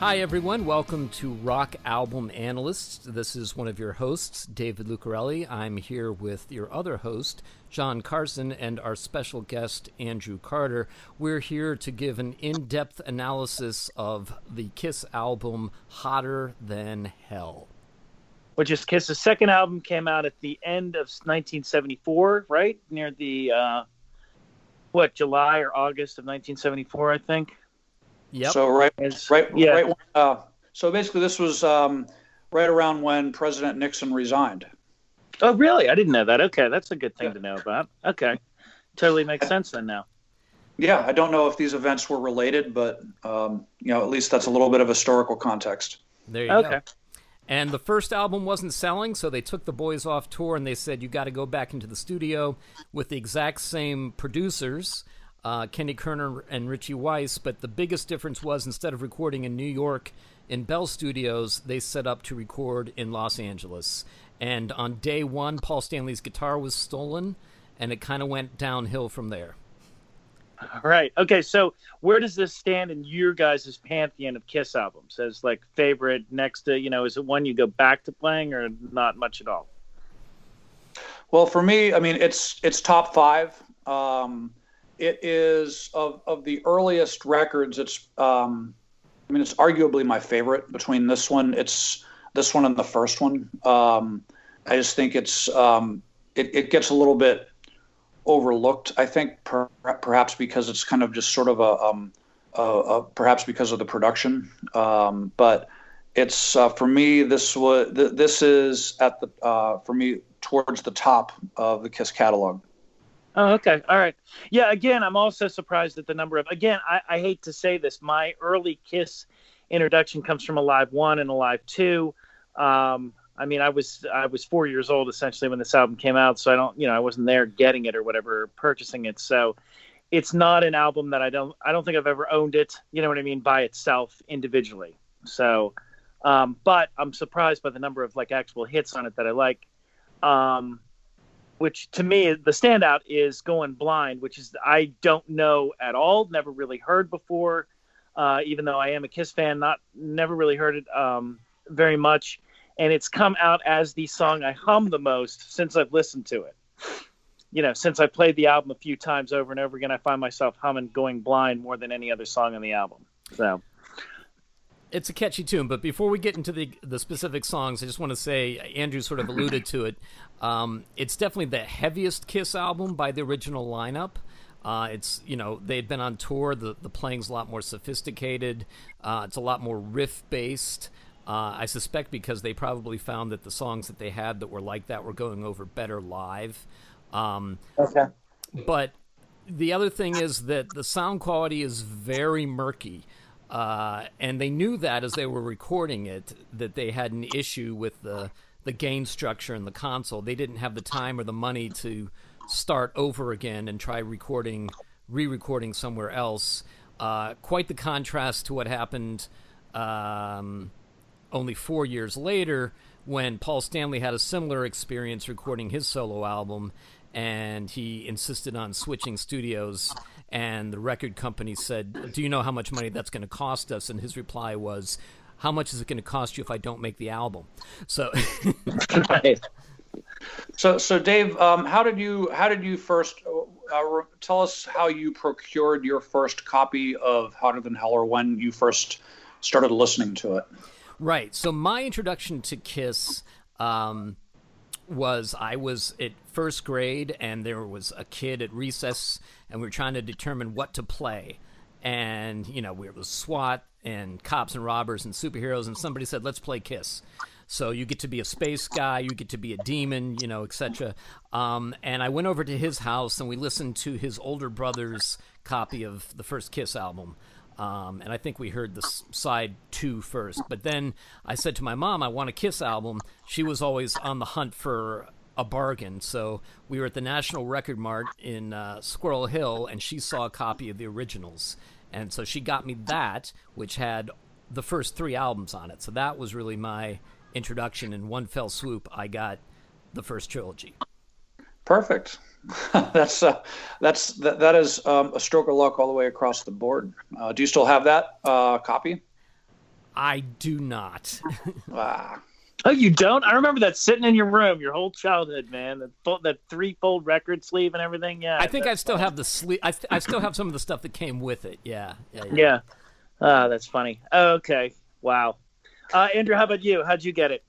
Hi, everyone. Welcome to Rock Album Analysts. This is one of your hosts, David Lucarelli. I'm here with your other host, John Carson, and our special guest, Andrew Carter. We're here to give an in depth analysis of the Kiss album, Hotter Than Hell. Which is Kiss's second album, came out at the end of 1974, right? Near the, uh, what, July or August of 1974, I think. Yep. So right, right, yeah. right. Uh, so basically, this was um, right around when President Nixon resigned. Oh, really? I didn't know that. Okay, that's a good thing to know about. Okay, totally makes sense then now. Yeah, I don't know if these events were related, but um, you know, at least that's a little bit of historical context. There you Okay. go. And the first album wasn't selling, so they took the boys off tour and they said, You got to go back into the studio with the exact same producers, uh, Kenny Kerner and Richie Wise. But the biggest difference was instead of recording in New York in Bell Studios, they set up to record in Los Angeles. And on day one, Paul Stanley's guitar was stolen, and it kind of went downhill from there. All right. Okay, so where does this stand in your guys' pantheon of Kiss albums? As like favorite next to, you know, is it one you go back to playing or not much at all? Well, for me, I mean, it's it's top five. Um, it is of of the earliest records. It's um, I mean, it's arguably my favorite between this one. It's this one and the first one. Um, I just think it's um, it, it gets a little bit overlooked. I think per, perhaps because it's kind of just sort of a, um, a, a perhaps because of the production. Um, but it's uh, for me. This was th- this is at the uh, for me towards the top of the Kiss catalog. Oh, okay. All right. Yeah, again, I'm also surprised at the number of again, I, I hate to say this, my early Kiss introduction comes from Alive One and Alive Two. Um, I mean, I was I was four years old essentially when this album came out, so I don't, you know, I wasn't there getting it or whatever, purchasing it. So it's not an album that I don't I don't think I've ever owned it. You know what I mean by itself individually. So, um, but I'm surprised by the number of like actual hits on it that I like. Um, which to me the standout is going blind which is i don't know at all never really heard before. Uh, even though i am a kiss fan not never really heard it um, very much. And it's come out as the song i hum the most since i've listened to it. You know since i played the album a few times over and over again i find myself humming going blind more than any other song on the album. So It's a catchy tune, but before we get into the the specific songs, I just want to say Andrew sort of alluded to it. Um, it's definitely the heaviest Kiss album by the original lineup. Uh, it's you know they'd been on tour. The the playing's a lot more sophisticated. Uh, it's a lot more riff based. Uh, I suspect because they probably found that the songs that they had that were like that were going over better live. Um, okay but the other thing is that the sound quality is very murky. Uh, and they knew that as they were recording it, that they had an issue with the the gain structure in the console. They didn't have the time or the money to start over again and try recording, re-recording somewhere else. Uh, quite the contrast to what happened um, only four years later when Paul Stanley had a similar experience recording his solo album and he insisted on switching studios and the record company said do you know how much money that's going to cost us and his reply was how much is it going to cost you if I don't make the album so right. So, so Dave, um, how did you how did you first uh, re- tell us how you procured your first copy of Hotter Than Hell, or when you first started listening to it? Right. So my introduction to Kiss um, was I was at first grade, and there was a kid at recess, and we were trying to determine what to play. And you know, we was SWAT and cops and robbers and superheroes, and somebody said, "Let's play Kiss." So you get to be a space guy, you get to be a demon, you know, etc. Um, and I went over to his house, and we listened to his older brother's copy of the first Kiss album. Um, and I think we heard the side two first. But then I said to my mom, I want a Kiss album. She was always on the hunt for a bargain. So we were at the National Record Mart in uh, Squirrel Hill, and she saw a copy of the originals. And so she got me that, which had the first three albums on it. So that was really my introduction. In one fell swoop, I got the first trilogy. Perfect. that's uh, that's that, that is um, a stroke of luck all the way across the board. Uh, do you still have that uh, copy? I do not. ah. Oh, you don't? I remember that sitting in your room your whole childhood, man. That, that three-fold record sleeve and everything. Yeah, I think I still have the sleeve. I, I still have some of the stuff that came with it. Yeah, yeah. yeah. yeah. Oh, that's funny. Okay, wow. Uh, Andrew, how about you? How'd you get it?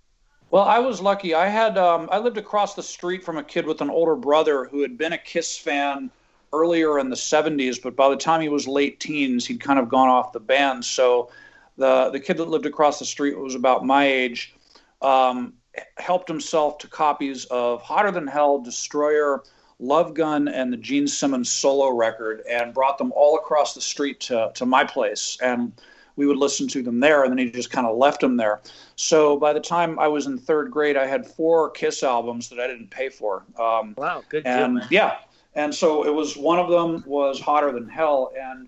Well, I was lucky. I had um, I lived across the street from a kid with an older brother who had been a Kiss fan earlier in the 70s, but by the time he was late teens, he'd kind of gone off the band. So the the kid that lived across the street was about my age um, helped himself to copies of Hotter Than Hell, Destroyer, Love Gun, and the Gene Simmons solo record, and brought them all across the street to, to my place. And we would listen to them there, and then he just kind of left them there. So by the time I was in third grade, I had four Kiss albums that I didn't pay for. Um, wow, good and, deal, Yeah, and so it was one of them was Hotter Than Hell, and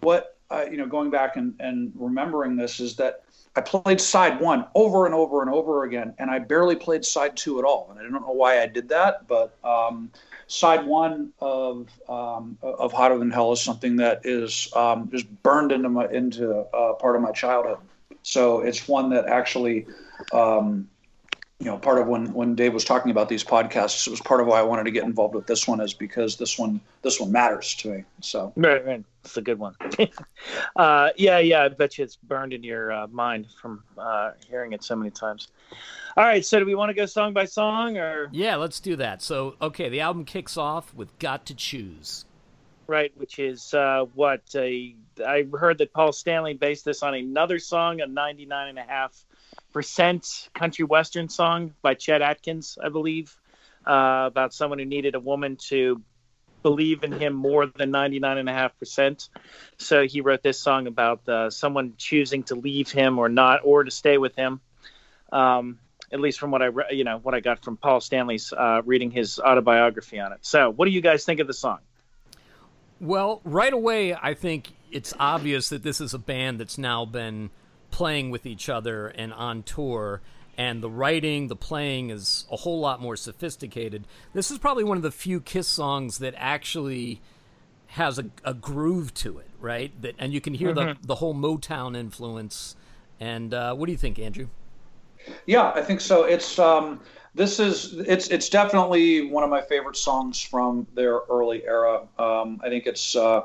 what uh, you know, going back and, and remembering this is that I played side one over and over and over again, and I barely played side two at all. And I don't know why I did that, but um, side one of um, of Hotter Than Hell is something that is um, just burned into my into uh, part of my childhood. So it's one that actually um, you know, part of when when Dave was talking about these podcasts, it was part of why I wanted to get involved with this one is because this one this one matters to me. So right, right, it's a good one. uh, yeah, yeah, I bet you it's burned in your uh, mind from uh, hearing it so many times. All right, so do we want to go song by song or? Yeah, let's do that. So okay, the album kicks off with "Got to Choose." Right, which is uh, what I heard that Paul Stanley based this on another song, a 99 and a half percent country western song by Chet Atkins, I believe, uh, about someone who needed a woman to believe in him more than 99.5%. So he wrote this song about uh, someone choosing to leave him or not, or to stay with him. Um, at least from what I, re- you know, what I got from Paul Stanley's uh, reading his autobiography on it. So, what do you guys think of the song? Well, right away, I think it's obvious that this is a band that's now been playing with each other and on tour and the writing, the playing is a whole lot more sophisticated. This is probably one of the few Kiss songs that actually has a, a groove to it, right? That and you can hear mm-hmm. the the whole Motown influence. And uh, what do you think, Andrew? Yeah, I think so. It's um, this is it's it's definitely one of my favorite songs from their early era. Um, I think it's uh,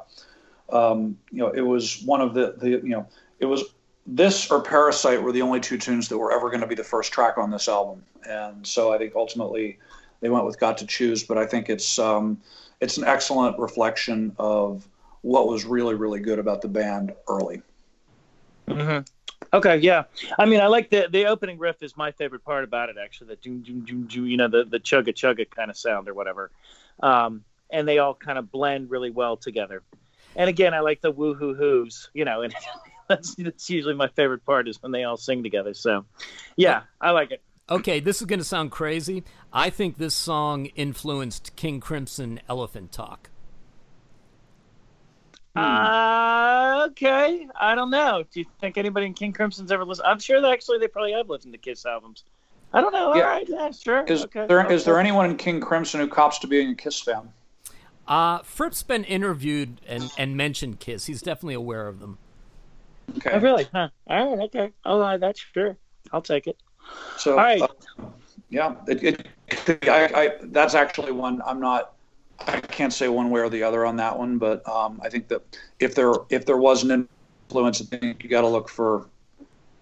um, you know it was one of the the you know it was this or Parasite were the only two tunes that were ever going to be the first track on this album, and so I think ultimately they went with "Got to Choose." But I think it's um, it's an excellent reflection of what was really really good about the band early. Mm-hmm. Okay, yeah. I mean, I like the the opening riff is my favorite part about it. Actually, the doom, doom, doom, doom, you know, the the chugga chugga kind of sound or whatever, um, and they all kind of blend really well together. And again, I like the woo hoo hoos, you know, and that's that's usually my favorite part is when they all sing together. So, yeah, I like it. Okay, this is going to sound crazy. I think this song influenced King Crimson Elephant Talk. Uh, okay. I don't know. Do you think anybody in King Crimson's ever listened? I'm sure that actually they probably have listened to Kiss albums. I don't know. Yeah. All right. Yeah, sure. Is okay. there okay. is there anyone in King Crimson who cops to being a Kiss fan? Uh, Fripp's been interviewed and, and mentioned Kiss. He's definitely aware of them. Okay. Oh, really? Huh. All right. Okay. Oh, that's sure. I'll take it. So, all right. Uh, yeah, it, it, I, I, that's actually one I'm not. I can't say one way or the other on that one, but um, I think that if there if there was an influence, I think you got to look for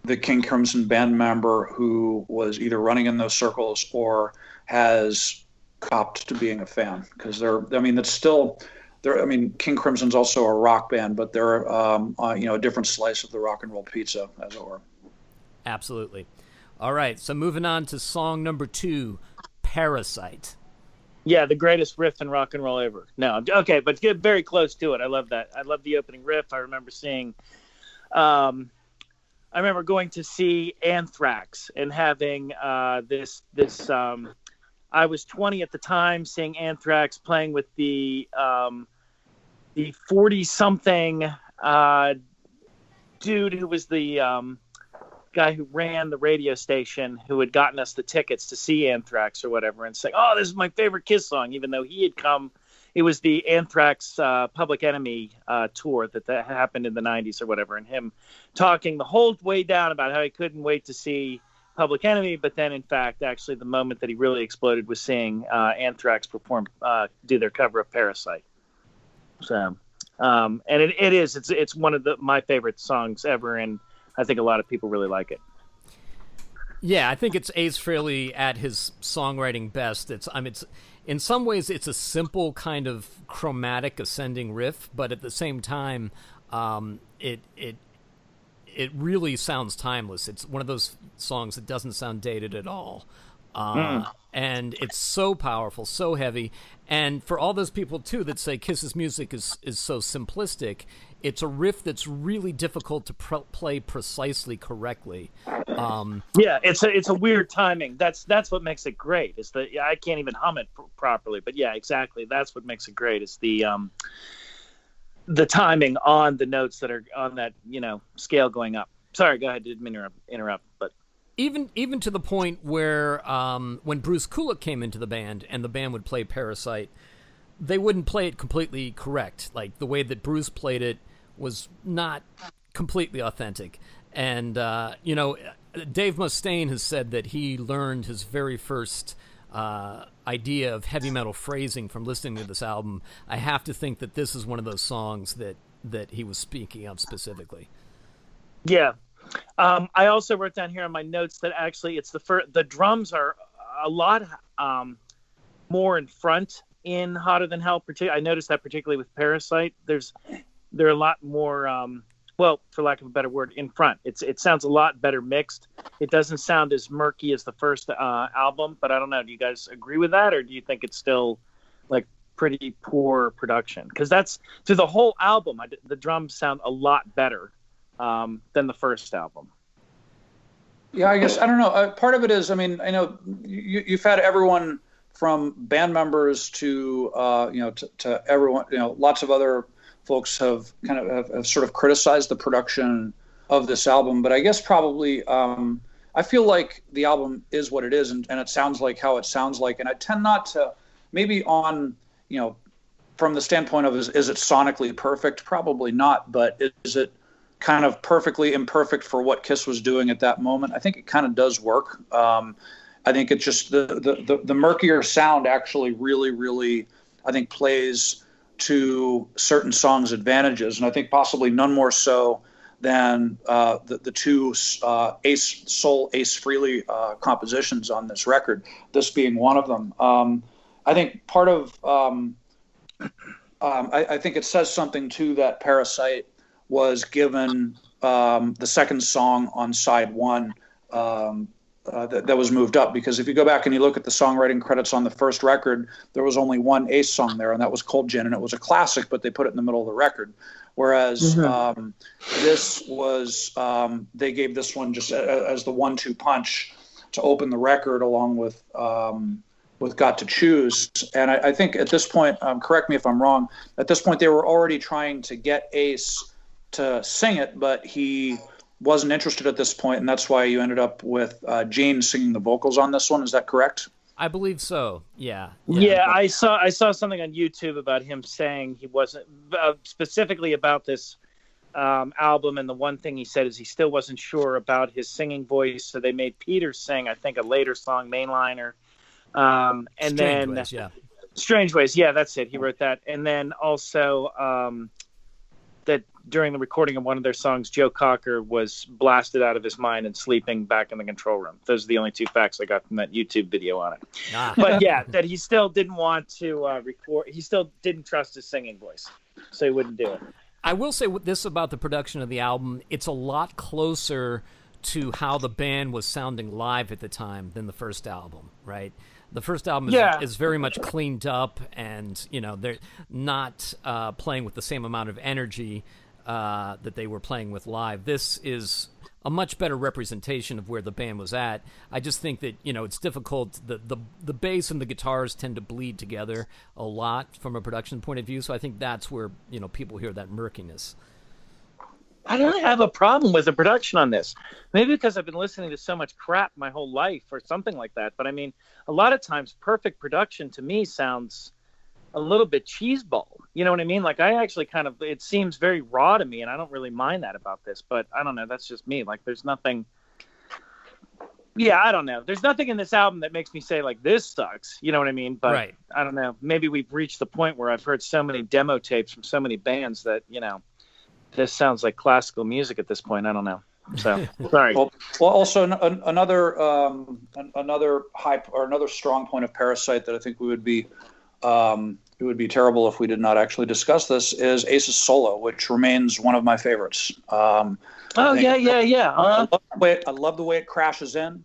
the King Crimson band member who was either running in those circles or has copped to being a fan because they're. I mean, it's still I mean, King Crimson's also a rock band, but they're um, uh, you know a different slice of the rock and roll pizza, as it were. Absolutely. All right, so moving on to song number two, "Parasite." Yeah, the greatest riff in rock and roll ever. No, okay, but get very close to it. I love that. I love the opening riff. I remember seeing, um, I remember going to see Anthrax and having uh, this this um, I was 20 at the time, seeing Anthrax playing with the um, the 40 something uh, dude who was the um, guy who ran the radio station who had gotten us the tickets to see Anthrax or whatever, and saying, "Oh, this is my favorite Kiss song," even though he had come it was the Anthrax uh, Public Enemy uh, tour that, that happened in the 90s or whatever, and him talking the whole way down about how he couldn't wait to see Public Enemy, but then in fact, actually, the moment that he really exploded was seeing uh, Anthrax perform uh, do their cover of Parasite. So, um, and it, it is it's it's one of the my favorite songs ever, and I think a lot of people really like it. Yeah, I think it's Ace Frehley at his songwriting best. It's I mean it's in some ways it's a simple kind of chromatic ascending riff, but at the same time, um, it it it really sounds timeless. It's one of those songs that doesn't sound dated at all. Uh, mm. And it's so powerful, so heavy. And for all those people too that say Kiss's music is is so simplistic, it's a riff that's really difficult to pr- play precisely correctly. Um, yeah, it's a it's a weird timing. That's that's what makes it great. Is that I can't even hum it pr- properly, but yeah, exactly. That's what makes it great. It's the um, the timing on the notes that are on that you know scale going up. Sorry, go ahead. Didn't interrupt, interrupt but even even to the point where um, when Bruce Kulick came into the band and the band would play Parasite, they wouldn't play it completely correct. Like the way that Bruce played it was not completely authentic. And uh, you know, Dave Mustaine has said that he learned his very first uh, idea of heavy metal phrasing from listening to this album. I have to think that this is one of those songs that that he was speaking of specifically. Yeah, um, I also wrote down here on my notes that actually it's the first. The drums are a lot um, more in front in Hotter Than Hell. I noticed that particularly with Parasite. There's they're a lot more. Um, well, for lack of a better word, in front. It's it sounds a lot better mixed. It doesn't sound as murky as the first uh, album, but I don't know. Do you guys agree with that, or do you think it's still like pretty poor production? Because that's through the whole album, I, the drums sound a lot better um, than the first album. Yeah, I guess I don't know. Uh, part of it is, I mean, I know you, you've had everyone from band members to uh, you know to, to everyone, you know, lots of other folks have kind of have, have, sort of criticized the production of this album, but I guess probably um, I feel like the album is what it is, and, and it sounds like how it sounds like, and I tend not to maybe on you know from the standpoint of is, is it sonically perfect? Probably not, but is it kind of perfectly imperfect for what Kiss was doing at that moment? I think it kind of does work. Um, I think it's just the, the, the the murkier sound actually really really I think plays to certain songs' advantages, and I think possibly none more so than uh, the, the two uh, Ace Soul Ace Frehley uh, compositions on this record. This being one of them. Um, I think part of um, um, I, I, think it says something too that Parasite was given um, the second song on side one um, uh, that, that, was moved up because if you go back and you look at the songwriting credits on the first record, there was only one Ace song there, and that was Cold Gin, and it was a classic, but they put it in the middle of the record. Whereas mm-hmm. um, this was, um, they gave this one just a, as the one-two punch to open the record, along with um, with Got to Choose. And I, I think at this point, um, correct me if I'm wrong, at this point they were already trying to get Ace to sing it, but he wasn't interested at this point, and that's why you ended up with uh, Gene singing the vocals on this one. Is that correct? I believe so. Yeah. Yeah, yeah I saw I saw something on YouTube about him saying he wasn't uh, specifically about this um, album, and the one thing he said is he still wasn't sure about his singing voice, so they made Peter sing, I think, a later song, Mainliner, um, and Strange then Ways, yeah. Strange Ways, yeah, that's it. He wrote that, and then also um, that during the recording of one of their songs, Joe Cocker was blasted out of his mind and sleeping back in the control room. Those are the only two facts I got from that YouTube video on it. Ah. But yeah, that he still didn't want to uh, record. He still didn't trust his singing voice, so he wouldn't do it. I will say this about the production of the album: it's a lot closer to how the band was sounding live at the time than the first album, right? The first album is, yeah. is very much cleaned up, and you know they're not uh, playing with the same amount of energy uh, that they were playing with live. This is a much better representation of where the band was at. I just think that you know it's difficult. The the the bass and the guitars tend to bleed together a lot from a production point of view. So I think that's where you know people hear that murkiness. I don't have a problem with the production on this. Maybe because I've been listening to so much crap my whole life or something like that. But I mean, a lot of times perfect production to me sounds a little bit cheeseball. You know what I mean? Like I actually kind of it seems very raw to me, and I don't really mind that about this. But I don't know. That's just me. Like there's nothing. Yeah, I don't know. There's nothing in this album that makes me say like this sucks. You know what I mean? But Right. I don't know. Maybe we've reached the point where I've heard so many demo tapes from so many bands that you know this sounds like classical music at this point. I don't know. So sorry. Well, well, also an, an, another um, an, another high or another strong point of Parasite that I think we would be um, it would be terrible if we did not actually discuss this is Ace's solo, which remains one of my favorites. Um, oh yeah, yeah, yeah. I Uh, love, the way it, I love the way it crashes in.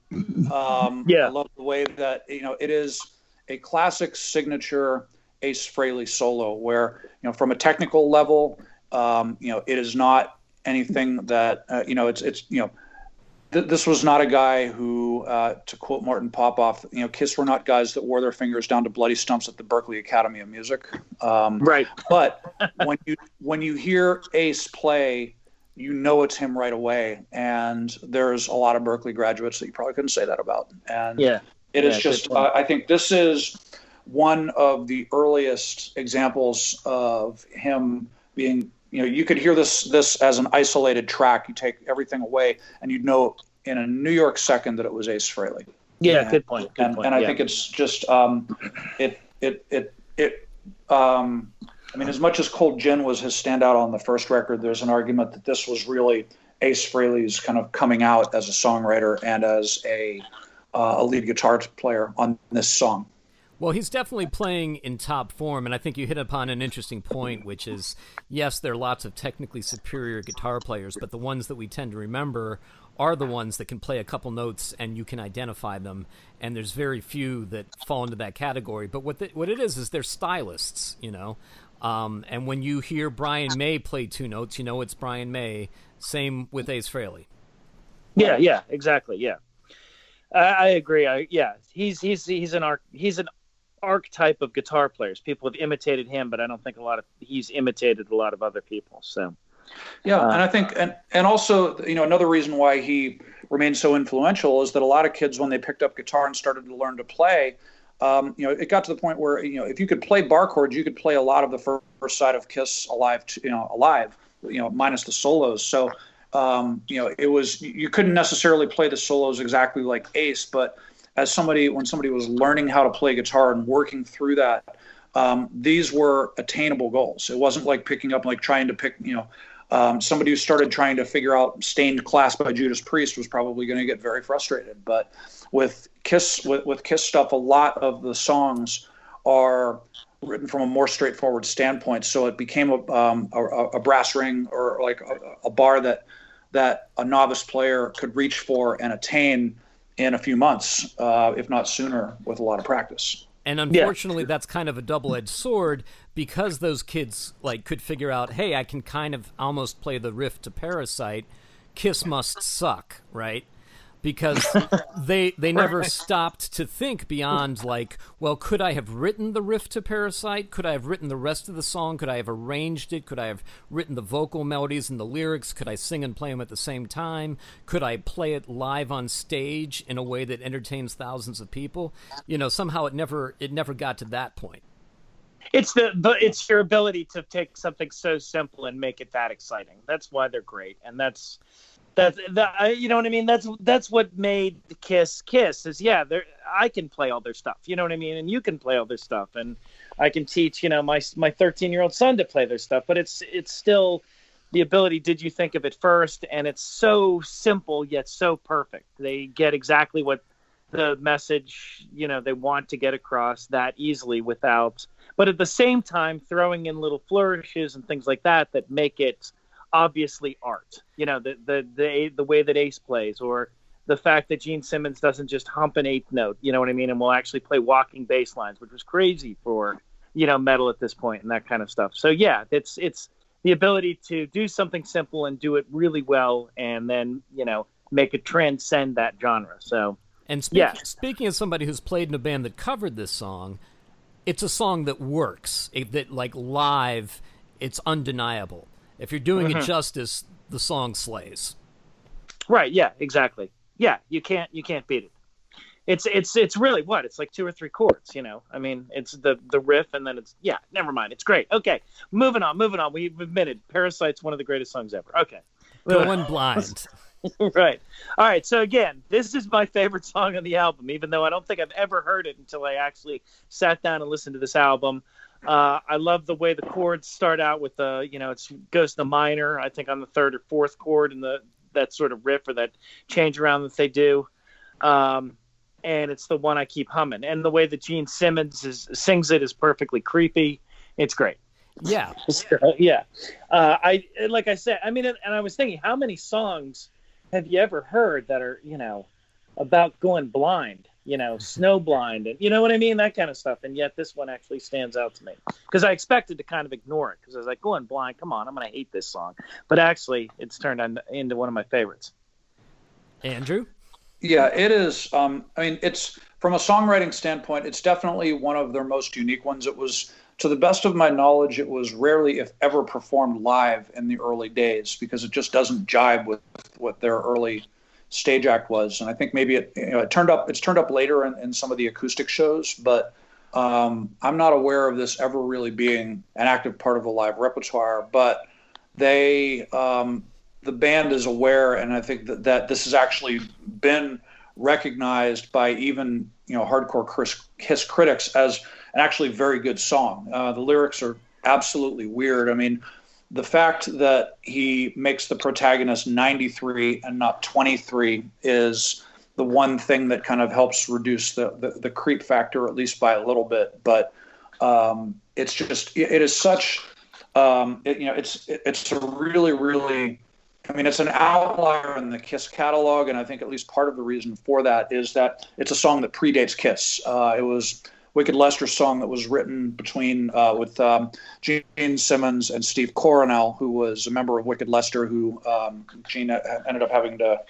Um, Yeah. I love the way that you know it is a classic signature Ace Frehley solo, where you know from a technical level, um, you know it is not anything that uh, you know it's it's you know. Th- This was not a guy who, uh, to quote Martin Popoff, you know, Kiss were not guys that wore their fingers down to bloody stumps at the Berklee Academy of Music. Um, right. but when you when you hear Ace play, you know it's him right away. And there's a lot of Berklee graduates that you probably couldn't say that about. And Yeah. it is Yeah, just uh, I think this is one of the earliest examples of him being you know you could hear this this as an isolated track. You take everything away, and you'd know in a New York second that it was Ace Frehley Yeah. Yeah. Good point. Good and, point. and I yeah. think it's just um, it it it it. Um, I mean, as much as Cold Gin was his standout on the first record, there's an argument that this was really Ace Frehley's kind of coming out as a songwriter and as a uh, a lead guitar player on this song. Well, he's definitely playing in top form, and I think you hit upon an interesting point, which is yes, there are lots of technically superior guitar players, but the ones that we tend to remember are the ones that can play a couple notes and you can identify them. And there's very few that fall into that category. But what the, what it is is they're stylists, you know. Um, and when you hear Brian May play two notes, you know it's Brian May. Same with Ace Frehley. Yeah, yeah, exactly. Yeah, I, I agree. I yeah, he's he's he's an arc he's an archetype of guitar players. People have imitated him, but I don't think a lot of he's imitated a lot of other people. So Yeah, Uh, and I think, and and also, you know, another reason why he remained so influential is that a lot of kids, when they picked up guitar and started to learn to play, um, you know, it got to the point where you know, if you could play bar chords, you could play a lot of the first side of Kiss alive, to, you know, alive, you know, minus the solos. So, um, you know, it was you couldn't necessarily play the solos exactly like Ace, but as somebody when somebody was learning how to play guitar and working through that, um, these were attainable goals. It wasn't like picking up like trying to pick, you know. Um, somebody who started trying to figure out "Stained Class" by Judas Priest was probably going to get very frustrated. But with Kiss, with, with Kiss stuff, a lot of the songs are written from a more straightforward standpoint. So it became a, um, a, a brass ring or like a, a bar that that a novice player could reach for and attain in a few months, uh, if not sooner, with a lot of practice. And unfortunately, that's kind of a double-edged sword because those kids like could figure out, hey, I can kind of almost play the riff to Parasite. Kiss must suck, right? Because they they never stopped to think beyond like, well, could I have written the riff to Parasite? Could I have written the rest of the song? Could I have arranged it? Could I have written the vocal melodies and the lyrics? Could I sing and play them at the same time? Could I play it live on stage in a way that entertains thousands of people? You know, somehow it never it never got to that point. it's the, but it's your ability to take something so simple and make it that exciting. That's why they're great, and that's that's that you know what I mean. That's that's what made Kiss Kiss is yeah. They're I can play all their stuff. You know what I mean, and you can play all their stuff, and I can teach you know my my 13 year old son to play their stuff. But it's it's still the ability. Did you think of it first? And it's so simple yet so perfect. They get exactly what the message you know they want to get across that easily without but at the same time throwing in little flourishes and things like that that make it obviously art you know the the the, the way that ace plays or the fact that gene simmons doesn't just hump an eighth note you know what i mean and will actually play walking bass lines which was crazy for you know metal at this point and that kind of stuff so yeah it's it's the ability to do something simple and do it really well and then you know make it transcend that genre so And speak, Yeah. speaking as somebody who's played in a band that covered this song, it's a song that works. It, that like live, it's undeniable. If you're doing Mm-hmm. it justice, the song slays. Right. Yeah. Exactly. Yeah. You can't. You can't beat it. it's it's it's really what it's like two or three chords you know i mean it's the the riff and then it's yeah never mind it's great okay moving on moving on we've admitted parasite's one of the greatest songs ever okay going blind right all right so again this is my favorite song on the album even though i don't think i've ever heard it until i actually sat down and listened to this album uh, I love the way the chords start out with the, you know, it goes to the minor. I think on the third or fourth chord, and the that sort of riff or that change around that they do. Um, and it's the one I keep humming. And the way that Gene Simmons is, sings it is perfectly creepy. It's great. Yeah, yeah. Uh, I like I said. I mean, and I was thinking, how many songs have you ever heard that are you know about going blind? You know, snowblind, and you know what I mean, that kind of stuff. And yet, this one actually stands out to me because I expected to kind of ignore it because I was like, going blind. Come on, I'm gonna hate this song. But actually, it's turned on, into one of my favorites. Andrew. Yeah, it is. Um, I mean, it's from a songwriting standpoint, it's definitely one of their most unique ones. It was, to the best of my knowledge, it was rarely, if ever, performed live in the early days because it just doesn't jibe with what their early stage act was. And I think maybe it, you know, it turned up. It's turned up later in, in some of the acoustic shows, but um, I'm not aware of this ever really being an active part of a live repertoire. But they um, the band is aware, and I think that, that this has actually been recognized by even you know hardcore Chris, Kiss critics as an actually very good song. Uh, the lyrics are absolutely weird. I mean, the fact that he makes the protagonist 93 and not 23 is the one thing that kind of helps reduce the, the, the creep factor at least by a little bit. But um, it's just it is such um, it, you know it's it, it's a really really I mean, it's an outlier in the Kiss catalog, and I think at least part of the reason for that is that it's a song that predates Kiss. Uh, it was Wicked Lester song that was written between uh, with um, Gene Simmons and Steve Coronel, who was a member of Wicked Lester, who um, Gene ended up having to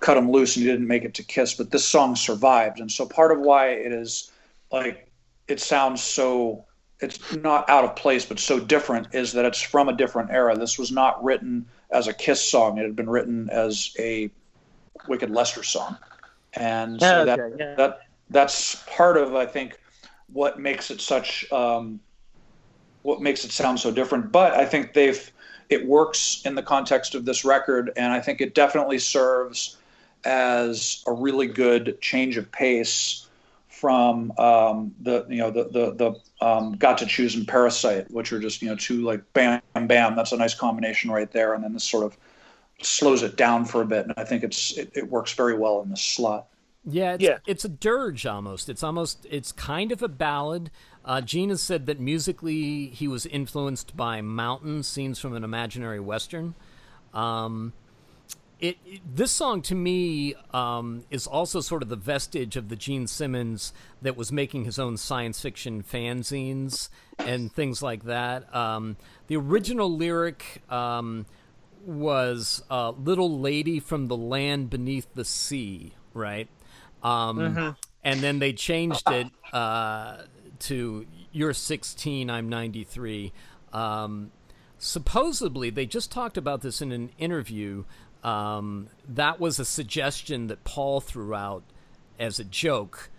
cut him loose, and he didn't make it to Kiss. But this song survived, and so part of why it is like it sounds so it's not out of place, but so different is that it's from a different era. This was not written as a Kiss song. It had been written as a Wicked Lester song, and so that yeah. that that's part of I think what makes it such um, what makes it sound so different. But I think they've it works in the context of this record, and I think it definitely serves as a really good change of pace from um, the you know the the, the um, got to choose and parasite, which are just you know two like bam bam. That's a nice combination right there, and then this sort of slows it down for a bit, and I think it's it, it works very well in this slot. Yeah, it's, yeah, it's a dirge almost. It's almost it's kind of a ballad. Uh, has said that musically he was influenced by mountain scenes from an imaginary western. Um, it, it, this song to me um, is also sort of the vestige of the Gene Simmons that was making his own science fiction fanzines and things like that. Um, the original lyric um, was uh, "Little Lady from the Land Beneath the Sea," right? Um, mm-hmm. And then they changed it uh, to "You're 16, I'm 93." Um, supposedly, they just talked about this in an interview um, that was a suggestion that Paul threw out as a joke,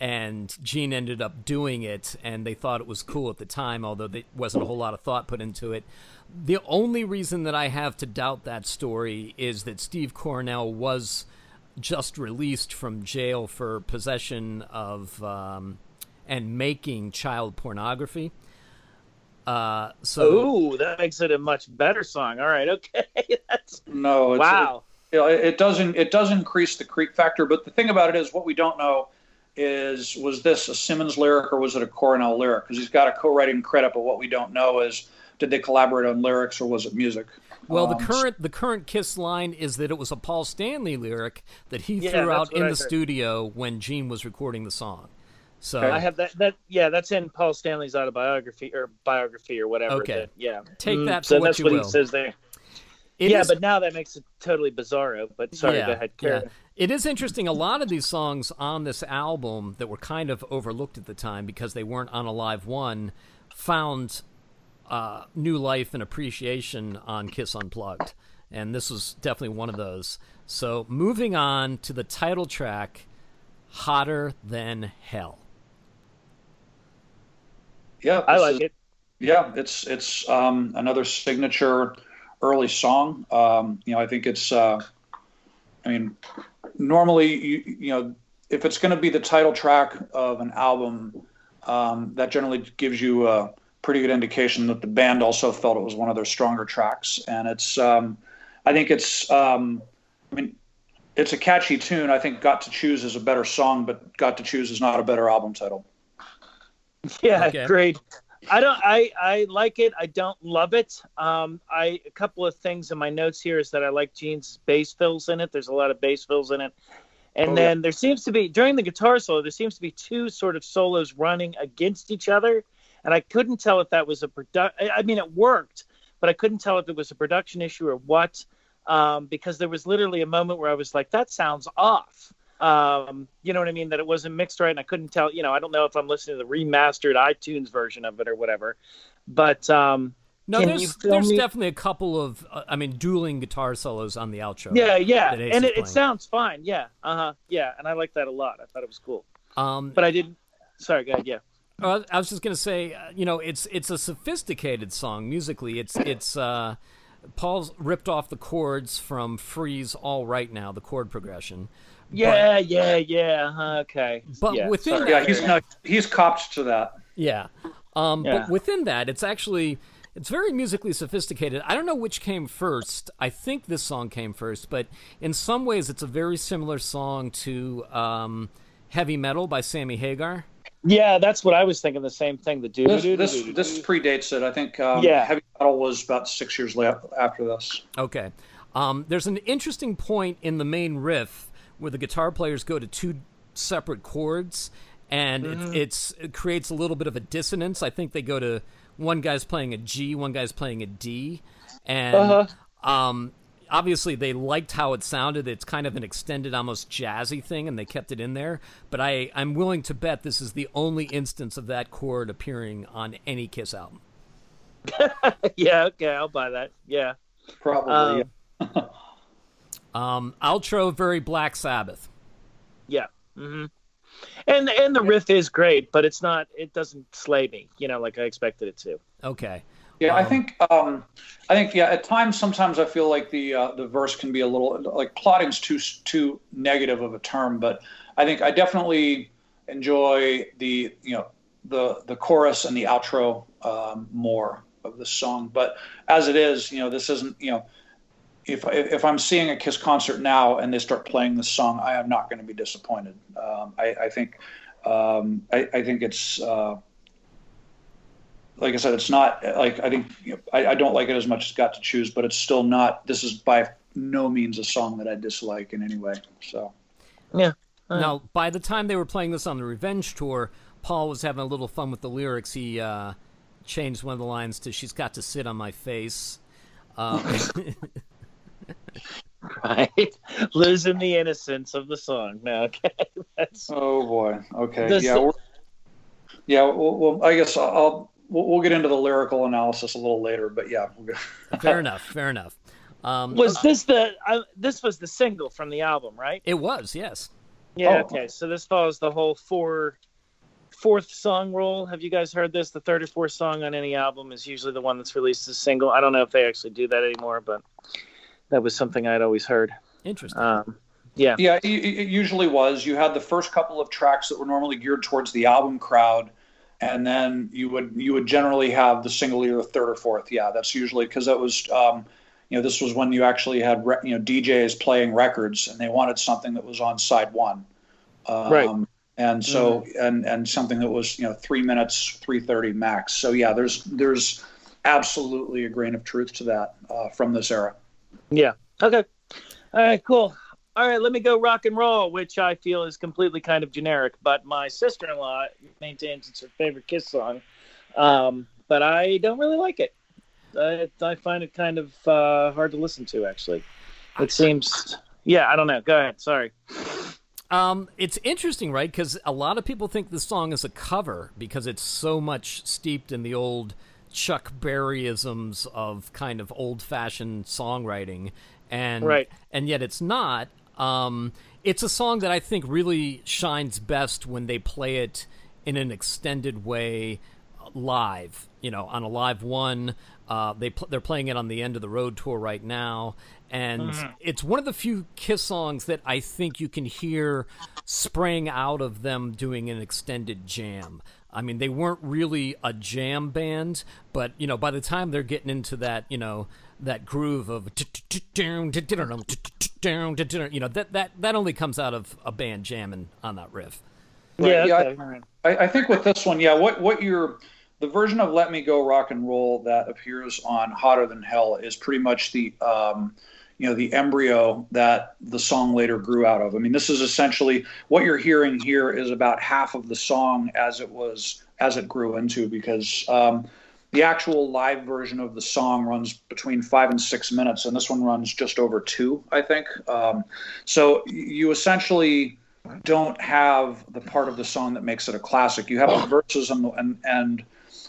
and Gene ended up doing it, and they thought it was cool at the time, although there wasn't a whole lot of thought put into it. The only reason that I have to doubt that story is that Steve Coronel was just released from jail for possession of um, and making child pornography. Uh, so Ooh, that makes it a much better song. All right, okay. That's no, wow. It, it doesn't it does increase the creep factor, but the thing about it is what we don't know is was this a Simmons lyric or was it a Coronel lyric? Because he's got a co-writing credit, but what we don't know is did they collaborate on lyrics or was it music? Well, um, the current the current Kiss line is that it was a Paul Stanley lyric that he yeah, threw out in I the heard. studio when Gene was recording the song. So I have that. That yeah, that's in Paul Stanley's autobiography or biography or whatever. Okay. That, yeah. Take mm, that. so that's what will. he says there. It yeah, is, but now that makes it totally bizarro. But sorry, yeah, go ahead. Yeah. It is interesting. A lot of these songs on this album that were kind of overlooked at the time because they weren't on a live one found uh, new life and appreciation on Kiss Unplugged, and this was definitely one of those. So moving on to the title track Hotter Than Hell. Yeah, I like is- it. Yeah, it's it's um, another signature early song. Um, you know, I think it's. Uh, I mean, normally you you know if it's going to be the title track of an album, um, that generally gives you a pretty good indication that the band also felt it was one of their stronger tracks, and it's. Um, I think it's. Um, I mean, it's a catchy tune. I think "Got to Choose" is a better song, but "Got to Choose" is not a better album title. Yeah, Okay. great. I don't. I I like it. I don't love it. Um, I a couple of things in my notes here is that I like Gene's bass fills in it. There's a lot of bass fills in it, and Oh, then there seems to be during the guitar solo. There seems to be two sort of solos running against each other, and I couldn't tell if that was a product. I mean, it worked, but I couldn't tell if it was a production issue or what. Um, because there was literally a moment where I was like, "That sounds off." um you know what i mean that it wasn't mixed right and i couldn't tell you know i don't know if i'm listening to the remastered itunes version of it or whatever but um No, there's there's me- definitely a couple of uh, I mean dueling guitar solos on the outro. yeah yeah and it, it sounds fine yeah uh-huh yeah and i like that a lot i thought it was cool Um, but i didn't sorry go ahead yeah Uh, I was just gonna say, uh, you know, it's it's a sophisticated song musically. It's it's uh, Paul's ripped off the chords from Free's All Right Now, the chord progression. yeah yeah yeah uh-huh, okay But yeah, within sorry. Yeah, he's not. He's copped to that. Yeah. Um, Yeah. But within that, it's actually it's very musically sophisticated. I don't know which came first. I think this song came first, but in some ways, it's a very similar song to um, "Heavy Metal" by Sammy Hagar. Yeah that's what i was thinking the same thing the dude This this, this predates it. I think. Um, Yeah. Heavy Metal was about six years la- after this. Okay. Um, there's an interesting point in the main riff where the guitar players go to two separate chords, and it, it's it creates a little bit of a dissonance. I think they go to one guy's playing a G, one guy's playing a D, and Uh-huh. um, obviously they liked how it sounded. It's kind of an extended, almost jazzy thing, and they kept it in there. But I I'm willing to bet this is the only instance of that chord appearing on any Kiss album. yeah okay i'll buy that yeah Probably. Um, yeah. Um, outro, very Black Sabbath. Yeah. Mm-hmm. And and the riff is great, but it's not. It doesn't slay me, you know, like I expected it to. Okay. Yeah, I think um, I think yeah. At times, sometimes I feel like the uh, the verse can be a little like plotting's too too negative of a term, but I think I definitely enjoy the you know the the chorus and the outro um, more of the song. But as it is, you know, this isn't you know. If, if I'm seeing a Kiss concert now and they start playing this song, I am not going to be disappointed. Um, I, I think um, I, I think it's uh, like I said, it's not like I think you know, I, I don't like it as much as Got to Choose, but it's still not. This is by no means a song that I dislike in any way. So Yeah. Now, by the time they were playing this on the Revenge tour, Paul was having a little fun with the lyrics. He uh, changed one of the lines to "She's got to sit on my face." Um, Right. Losing the innocence of the song. No, okay. That's oh boy, okay, Does yeah, the- we're, yeah. Well, well, I guess I'll, I'll we'll, we'll get into the lyrical analysis a little later, but yeah, we'll go. fair enough. Fair enough. Um, was this the uh, this was the single from the album, right? it was yes. Yeah. Oh. Okay. So this follows the whole four fourth song rule. Have you guys heard this? The third or fourth song on any album is usually the one that's released as single. I don't know if they actually do that anymore, but that was something I'd always heard. Interesting. Um, yeah. Yeah, it, it usually was. You had the first couple of tracks that were normally geared towards the album crowd, and then you would you would generally have the single either third or fourth. Yeah, that's usually because that was um, you know this was when you actually had re- you know DJs playing records, and they wanted something that was on side one, um, Right. And so and and something that was you know three minutes, three thirty max. So yeah, there's there's absolutely a grain of truth to that uh, from this era. Yeah. Okay. All right. Cool. All right. Let me go rock and roll, which I feel is completely kind of generic, but my sister-in-law maintains it's her favorite Kiss song, um, but I don't really like it. I, I find it kind of uh, hard to listen to. Actually, it seems. Yeah. I don't know. Go ahead. Sorry. Um, it's interesting, right? Because a lot of people think the song is a cover because it's so much steeped in the old Chuck Berryisms of kind of old-fashioned songwriting, and Right. and yet it's not. Um, it's a song that I think really shines best when they play it in an extended way live. You know, on a live one, uh, they pl- they're playing it on the end of the road tour right now, and mm-hmm. it's one of the few Kiss songs that I think you can hear spraying out of them doing an extended jam. I mean, they weren't really a jam band, but you know, by the time they're getting into that, you know, that groove of you know that that that only comes out of a band jamming on that riff. Yeah, yeah. I, I think with this one, yeah, what what you're the version of "Let Me Go Rock and Roll" that appears on "Hotter Than Hell" is pretty much the um, you know the embryo that the song later grew out of. I mean, this is essentially what you're hearing here is about half of the song as it was as it grew into because um, the actual live version of the song runs between five and six minutes, and this one runs just over two, I think. Um, so you essentially don't have the part of the song that makes it a classic. You have the verses and and and,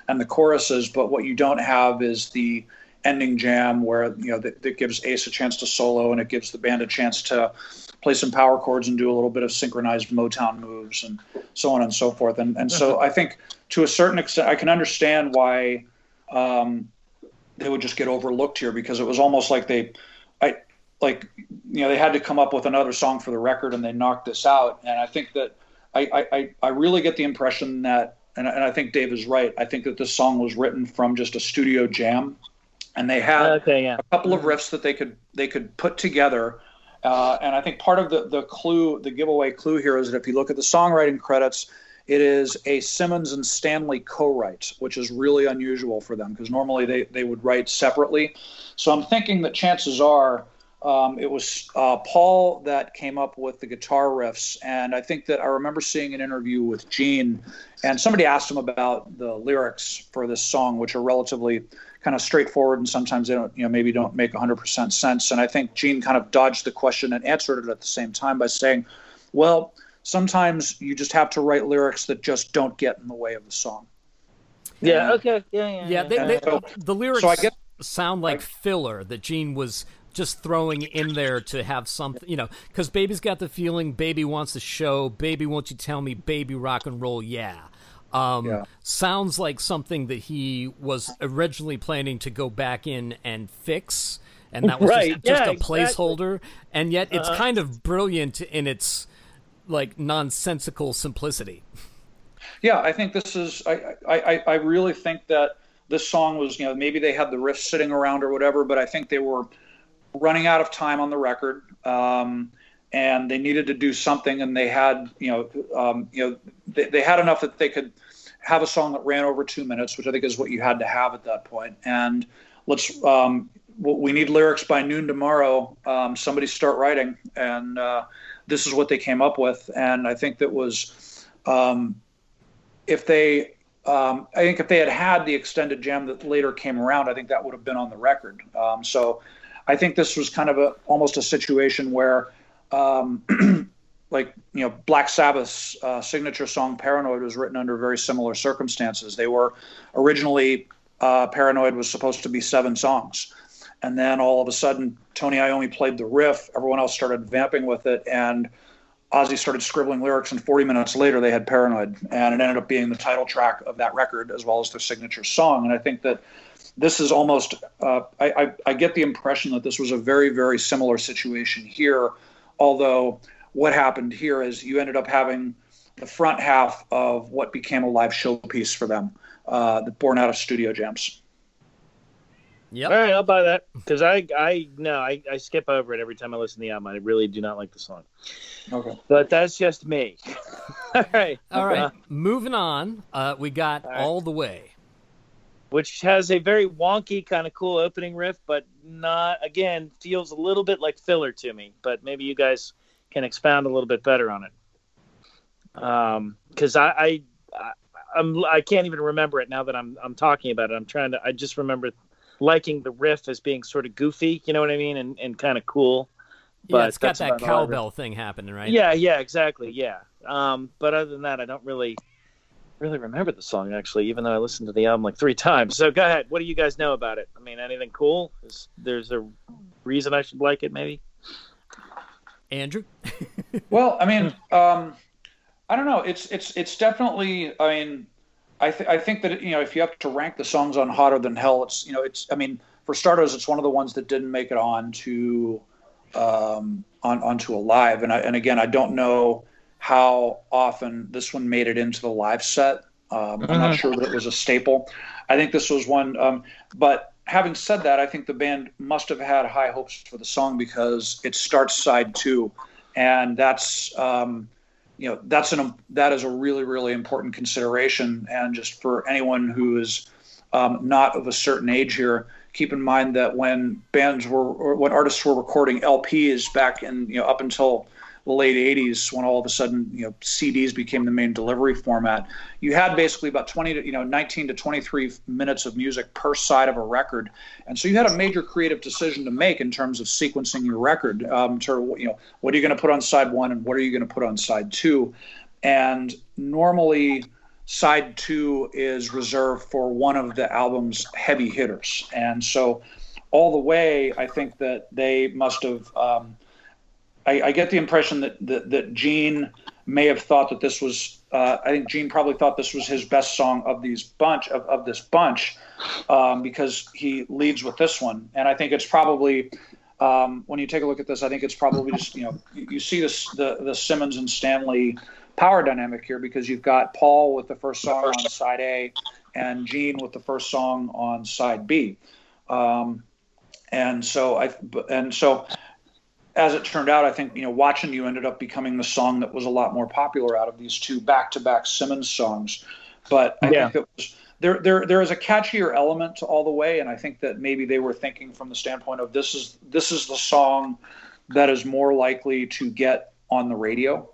and the choruses, but what you don't have is the ending jam where you know that, that, gives Ace a chance to solo and it gives the band a chance to play some power chords and do a little bit of synchronized Motown moves and so on and so forth. And and so I think to a certain extent I can understand why um, they would just get overlooked here because it was almost like they I like you know they had to come up with another song for the record and they knocked this out. And I think that I I, I really get the impression that and, and I think Dave is right. I think that this song was written from just a studio jam and they had okay, yeah. a couple of riffs that they could they could put together. Uh, and I think part of the the clue, the giveaway clue here is that if you look at the songwriting credits, it is a Simmons and Stanley co-write, which is really unusual for them because normally they, they would write separately. So I'm thinking that chances are um, it was uh, Paul that came up with the guitar riffs, and I think that I remember seeing an interview with Gene, and somebody asked him about the lyrics for this song, which are relatively kind of straightforward, and sometimes they don't, you know, maybe don't make 100% sense. And I think Gene kind of dodged the question and answered it at the same time by saying, "Well, sometimes you just have to write lyrics that just don't get in the way of the song." Yeah. okay. Yeah. Yeah. Yeah. They, they, so, the lyrics so I guess, sound like I, filler that Gene was just throwing in there to have something, you know, because Baby's got the feeling, Baby wants to show, Baby, won't you tell me, Baby, rock and roll, yeah. Um, yeah. Sounds like something that he was originally planning to go back in and fix, and that was right. just, just yeah, a placeholder. Exactly. And yet, it's uh kind of brilliant in its like nonsensical simplicity. Yeah, I think this is. I, I I really think that this song was. You know, maybe they had the riff sitting around or whatever, but I think they were running out of time on the record. Um, and they needed to do something, and they had, you know, um, you know, they, they had enough that they could have a song that ran over two minutes, which I think is what you had to have at that point. And let's, um, we need lyrics by noon tomorrow. Um, somebody start writing, and uh, this is what they came up with. And I think that was, um, if they, um, I think if they had had the extended jam that later came around, I think that would have been on the record. Um, so I think this was kind of a almost a situation where um, like you know Black Sabbath's uh, signature song "Paranoid" was written under very similar circumstances. They were originally uh, "Paranoid" was supposed to be seven songs, and then all of a sudden Tony Iommi played the riff. Everyone else started vamping with it, and Ozzy started scribbling lyrics. And 40 minutes later, they had "Paranoid," and it ended up being the title track of that record as well as their signature song. And I think that this is almost uh, I, I, I, get the impression that this was a very very similar situation here Although what happened here is you ended up having the front half of what became a live showpiece for them, uh, born out of studio jams. Yep. All right, I'll buy that because I I no I, I skip over it every time I listen to the album. I really do not like the song. Okay, but that's just me. all right, all right. Uh, Moving on, uh, we got all, right. all the way which has a very wonky kind of cool opening riff, but not again feels a little bit like filler to me. But maybe you guys can expound a little bit better on it. Because um, I, I, I I'm I can't even remember it now that I'm I'm talking about it. I'm trying to I just remember liking the riff as being sort of goofy, you know what I mean, and and kind of cool. But yeah, it's got that cowbell thing happening, right? Yeah, yeah, exactly, yeah. Um, but other than that, I don't really really remember the song actually, even though I listened to the album like three times. So go ahead. What do you guys know about it? I mean, anything cool? Is there's a reason I should like it? Maybe. Andrew? well, I mean, um, I don't know. It's it's it's definitely. I mean, I th- I think that you know if you have to rank the songs on Hotter Than Hell, it's you know it's. I mean, for starters, it's one of the ones that didn't make it on to um, on onto Alive, and I, and again, I don't know how often this one made it into the live set. Um, I'm not mm-hmm. sure that it was a staple. I think this was one, um, but having said that, I think the band must have had high hopes for the song because it starts side two, and that's um, you know that's an that is a really really important consideration. And just for anyone who is um, not of a certain age here, keep in mind that when bands were or when artists were recording LPs back in you know up until the late 80s when all of a sudden you know CDs became the main delivery format. You had basically about 20 to you know 19 to 23 minutes of music per side of a record. And so you had a major creative decision to make in terms of sequencing your record um, to you know what are you going to put on side one and what are you going to put on side two. And normally side two is reserved for one of the album's heavy hitters. And so all the way i think that they must have um, I, I, get the impression that, that, that Gene may have thought that this was. Uh, I think Gene probably thought this was his best song of these bunch of, of this bunch um, because he leads with this one, and I think it's probably um, when you take a look at this, I think it's probably just you know you, you see this the the Simmons and Stanley power dynamic here because you've got Paul with the first song on side A and Gene with the first song on side B. Um, and so I and so as it turned out, I think you know, watching you ended up becoming the song that was a lot more popular out of these two back-to-back Simmons songs. But I yeah. think that was there. There, there is a catchier element to all the way, and I think that maybe they were thinking from the standpoint of this is this is the song that is more likely to get on the radio.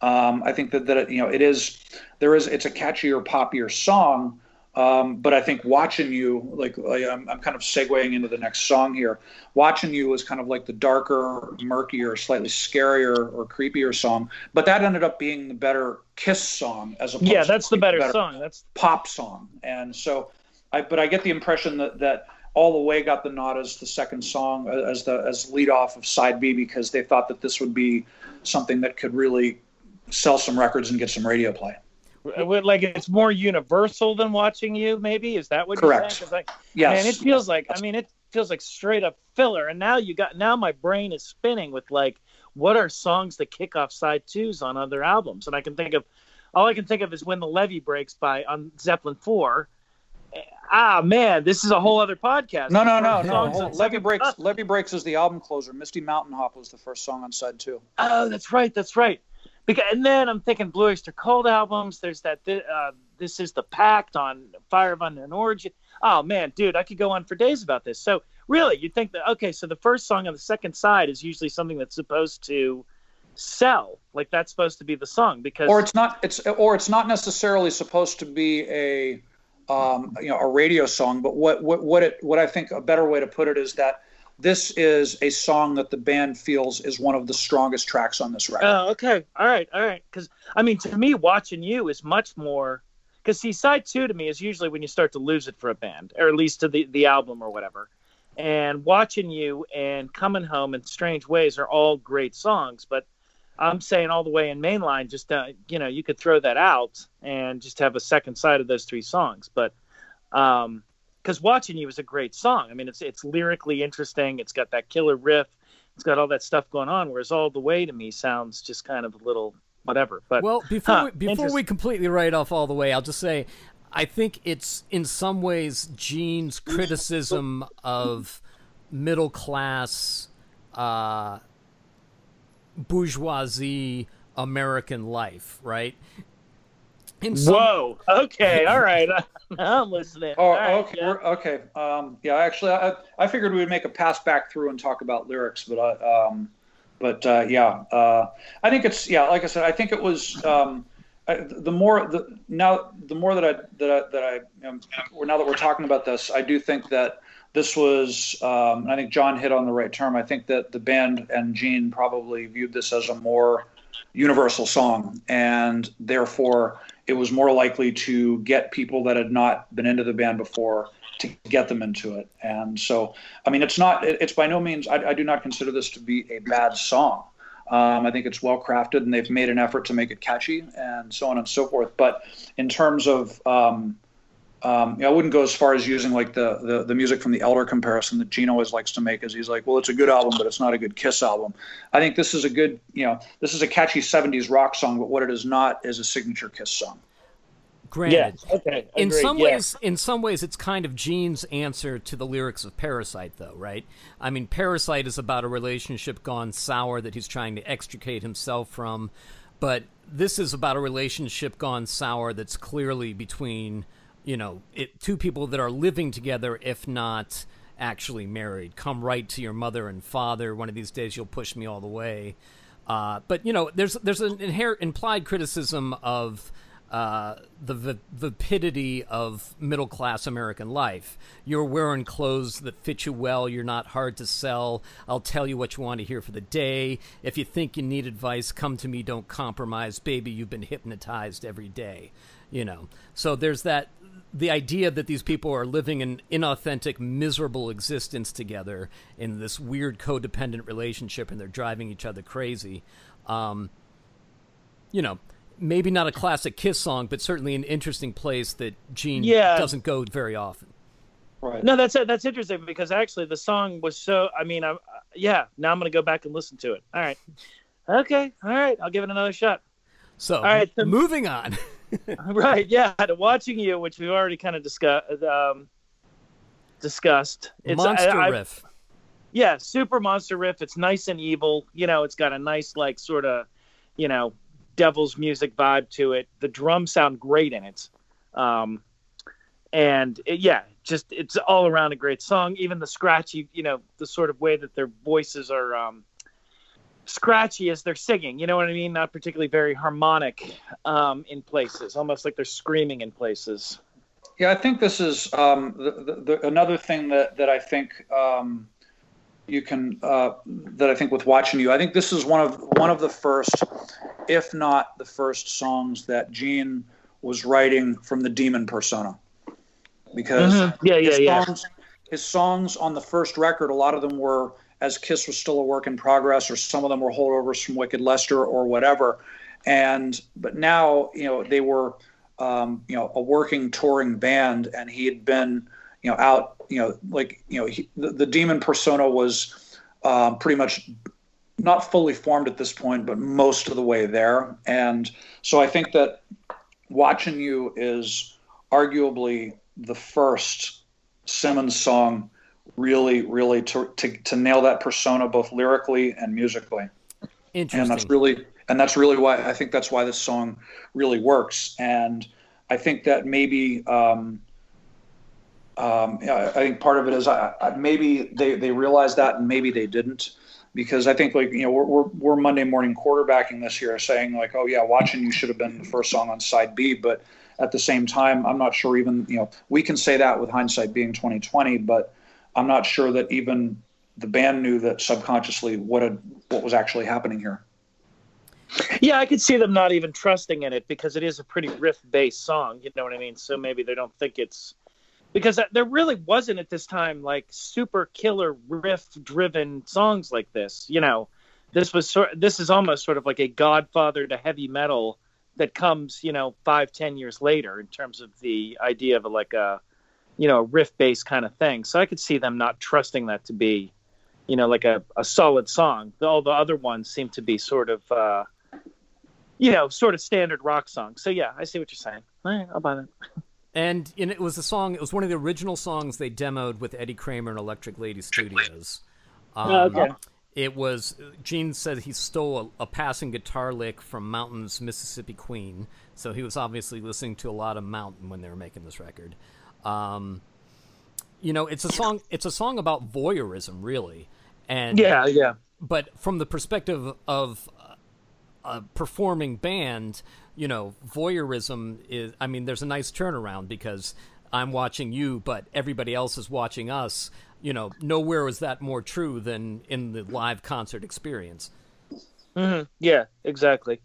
Um, I think that that you know it is there is it's a catchier, poppier song, um, but I think watching you, like, like I'm, I'm, kind of segueing into the next song here. Watching you was kind of like the darker, murkier, slightly scarier or creepier song. But that ended up being the better Kiss song as opposed. Yeah, that's the better, better, song. That's pop song. And so, I but I get the impression that that all the way got the nod as the second song as the as lead off of side B because they thought that this would be something that could really sell some records and get some radio play like it's more universal than watching you maybe? Is that what correct you're saying? like yes. man it feels like i mean it feels like straight up filler. And now you got now my brain is spinning with like what are songs that kick off side twos on other albums? And i can think of all i can think of is when the levee breaks by on zeppelin 4 ah man this is a whole other podcast. No no no no. levee breaks levee breaks is the album closer. Misty mountain hop was the first song on side two. Oh, that's right that's right because and then I'm thinking Blue Oyster Cult albums. There's that uh, this is the Pact on Fire of Unknown Origin. Oh man, dude, I could go on for days about this. So really, you think that okay, so the first song on the second side is usually something that's supposed to sell, like that's supposed to be the song because or it's not it's or it's not necessarily supposed to be a um, you know a radio song, but what what what it what I think a better way to put it is that this is a song that the band feels is one of the strongest tracks on this record. Oh, okay. All right. All right. Because, I mean, to me, watching you is much more. Because, see, side two to me is usually when you start to lose it for a band, or at least to the, the album or whatever. And watching you and coming home in strange ways are all great songs. But I'm saying all the way in mainline, just, uh, you know, you could throw that out and just have a second side of those three songs. But, um, because watching you is a great song. I mean, it's it's lyrically interesting. It's got that killer riff. It's got all that stuff going on. Whereas all the way to me sounds just kind of a little whatever. But well, before huh, we, before we completely write off all the way, I'll just say I think it's in some ways Gene's criticism of middle class uh, bourgeoisie American life, right? Some... Whoa. Okay. All right. I'm listening. Oh, right, okay. Yeah. Okay. Um, yeah. Actually, I, I figured we'd make a pass back through and talk about lyrics, but I, um, but uh, yeah, uh, I think it's yeah. Like I said, I think it was um, I, the more the now the more that I that I that I um, now that we're talking about this, I do think that this was um, I think John hit on the right term. I think that the band and Gene probably viewed this as a more universal song, and therefore it was more likely to get people that had not been into the band before to get them into it. And so, I mean, it's not, it's by no means, I, I do not consider this to be a bad song. Um, I think it's well crafted, and they've made an effort to make it catchy, and so on and so forth. But in terms of um, um, you know, I wouldn't go as far as using like the, the, the music from the Elder comparison that Gene always likes to make, as he's like, well, it's a good album, but it's not a good Kiss album. I think this is a good, you know, this is a catchy '70s rock song, but what it is not is a signature Kiss song. Granted, yeah, okay. in agreed, some yeah. ways, in some ways, it's kind of Gene's answer to the lyrics of Parasite, though, right? I mean, Parasite is about a relationship gone sour that he's trying to extricate himself from, but this is about a relationship gone sour that's clearly between, you know, it, two people that are living together, if not actually married. Come right to your mother and father. One of these days, you'll push me all the way. Uh, but you know, there's there's an inherent implied criticism of uh, the v- vapidity of middle class American life. You're wearing clothes that fit you well. You're not hard to sell. I'll tell you what you want to hear for the day. If you think you need advice, come to me. Don't compromise, baby. You've been hypnotized every day. You know. So there's that. The idea that these people are living an inauthentic, miserable existence together in this weird codependent relationship, and they're driving each other crazy. Um, you know, maybe not a classic Kiss song, but certainly an interesting place that Gene Yeah. doesn't go very often. Right. No, that's that's interesting because actually the song was so. I mean, I, yeah. Now I'm gonna go back and listen to it. All right. Okay. All right. I'll give it another shot. So, all right. so- moving on. right. Yeah. Watching you, which we've already kind of discussed. Um, discussed. Monster I- I- riff. yeah, super monster riff. It's nice and evil. You know, it's got a nice like sort of, you know, devil's music vibe to it. The drums sound great in it. Um, and it, yeah, just it's all around a great song. Even the scratchy, you know, the sort of way that their voices are um, scratchy as they're singing. You know what I mean? Not particularly very harmonic um, in places, almost like they're screaming in places. Yeah, I think this is um, the, the, the, another thing that, that I think um, you can uh, that I think with watching you, I think this is one of one of the first, if not the first songs that Gene was writing from the demon persona, because Mhm. Yeah, yeah, his yeah. songs, his songs on the first record, a lot of them were as Kiss was still a work in progress, or some of them were holdovers from Wicked Lester or whatever. And but now you know they were um, you know a working touring band, and he had been you know out you know like you know he, the, the demon persona was um, pretty much not fully formed at this point, but most of the way there. And so I think that watching you is arguably the first Simmons song really, really to, to, to nail that persona both lyrically and musically. Interesting. And that's really and that's really why I think that's why this song really works. And I think that maybe um, um, yeah, I think part of it is I, I, maybe they, they realized that and maybe they didn't because I think like you know we're, we're, we're Monday morning quarterbacking this year saying like oh yeah watching you should have been the first song on side B but at the same time I'm not sure even you know we can say that with hindsight being 2020 but I'm not sure that even the band knew that subconsciously what had, what was actually happening here. Yeah, I could see them not even trusting in it because it is a pretty riff-based song. You know what I mean? So maybe they don't think it's because there really wasn't at this time like super killer riff-driven songs like this. You know, this was sort. This is almost sort of like a Godfather to heavy metal that comes, you know, five ten years later in terms of the idea of like a, you know, a riff-based kind of thing. So I could see them not trusting that to be, you know, like a, a solid song. All the other ones seem to be sort of. Uh, you know, sort of standard rock songs. So yeah, I see what you're saying. All right, I'll buy that. and, and it was a song. It was one of the original songs they demoed with Eddie Kramer and Electric Lady Studios. Um, Oh, okay. It was Gene said he stole a, a passing guitar lick from Mountain's Mississippi Queen, so he was obviously listening to a lot of Mountain when they were making this record. Um, you know, it's a song. It's a song about voyeurism, really, and Yeah, yeah. but from the perspective of a performing band, you know, voyeurism is. I mean, there's a nice turnaround because I'm watching you, but everybody else is watching us. You know, nowhere is that more true than in the live concert experience. hmm Yeah, exactly.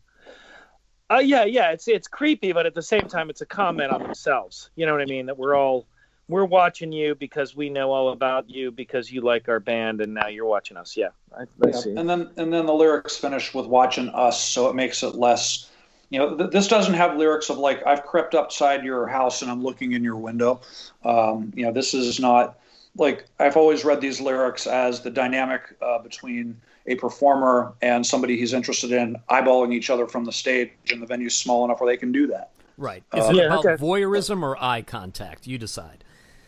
Uh, yeah, yeah. It's it's creepy, but at the same time, it's a comment on themselves. You know what I mean? That we're all we're watching you because we know all about you because you like our band and now you're watching us. Yeah, I, I yeah. And then and then the lyrics finish with watching us, so it makes it less. You know, th- this doesn't have lyrics of like I've crept upside your house and I'm looking in your window. Um, you know, this is not like I've always read these lyrics as the dynamic uh, between a performer and somebody he's interested in eyeballing each other from the stage, and the venue's small enough where they can do that. Right. Is uh, it yeah, about okay. voyeurism or eye contact? You decide.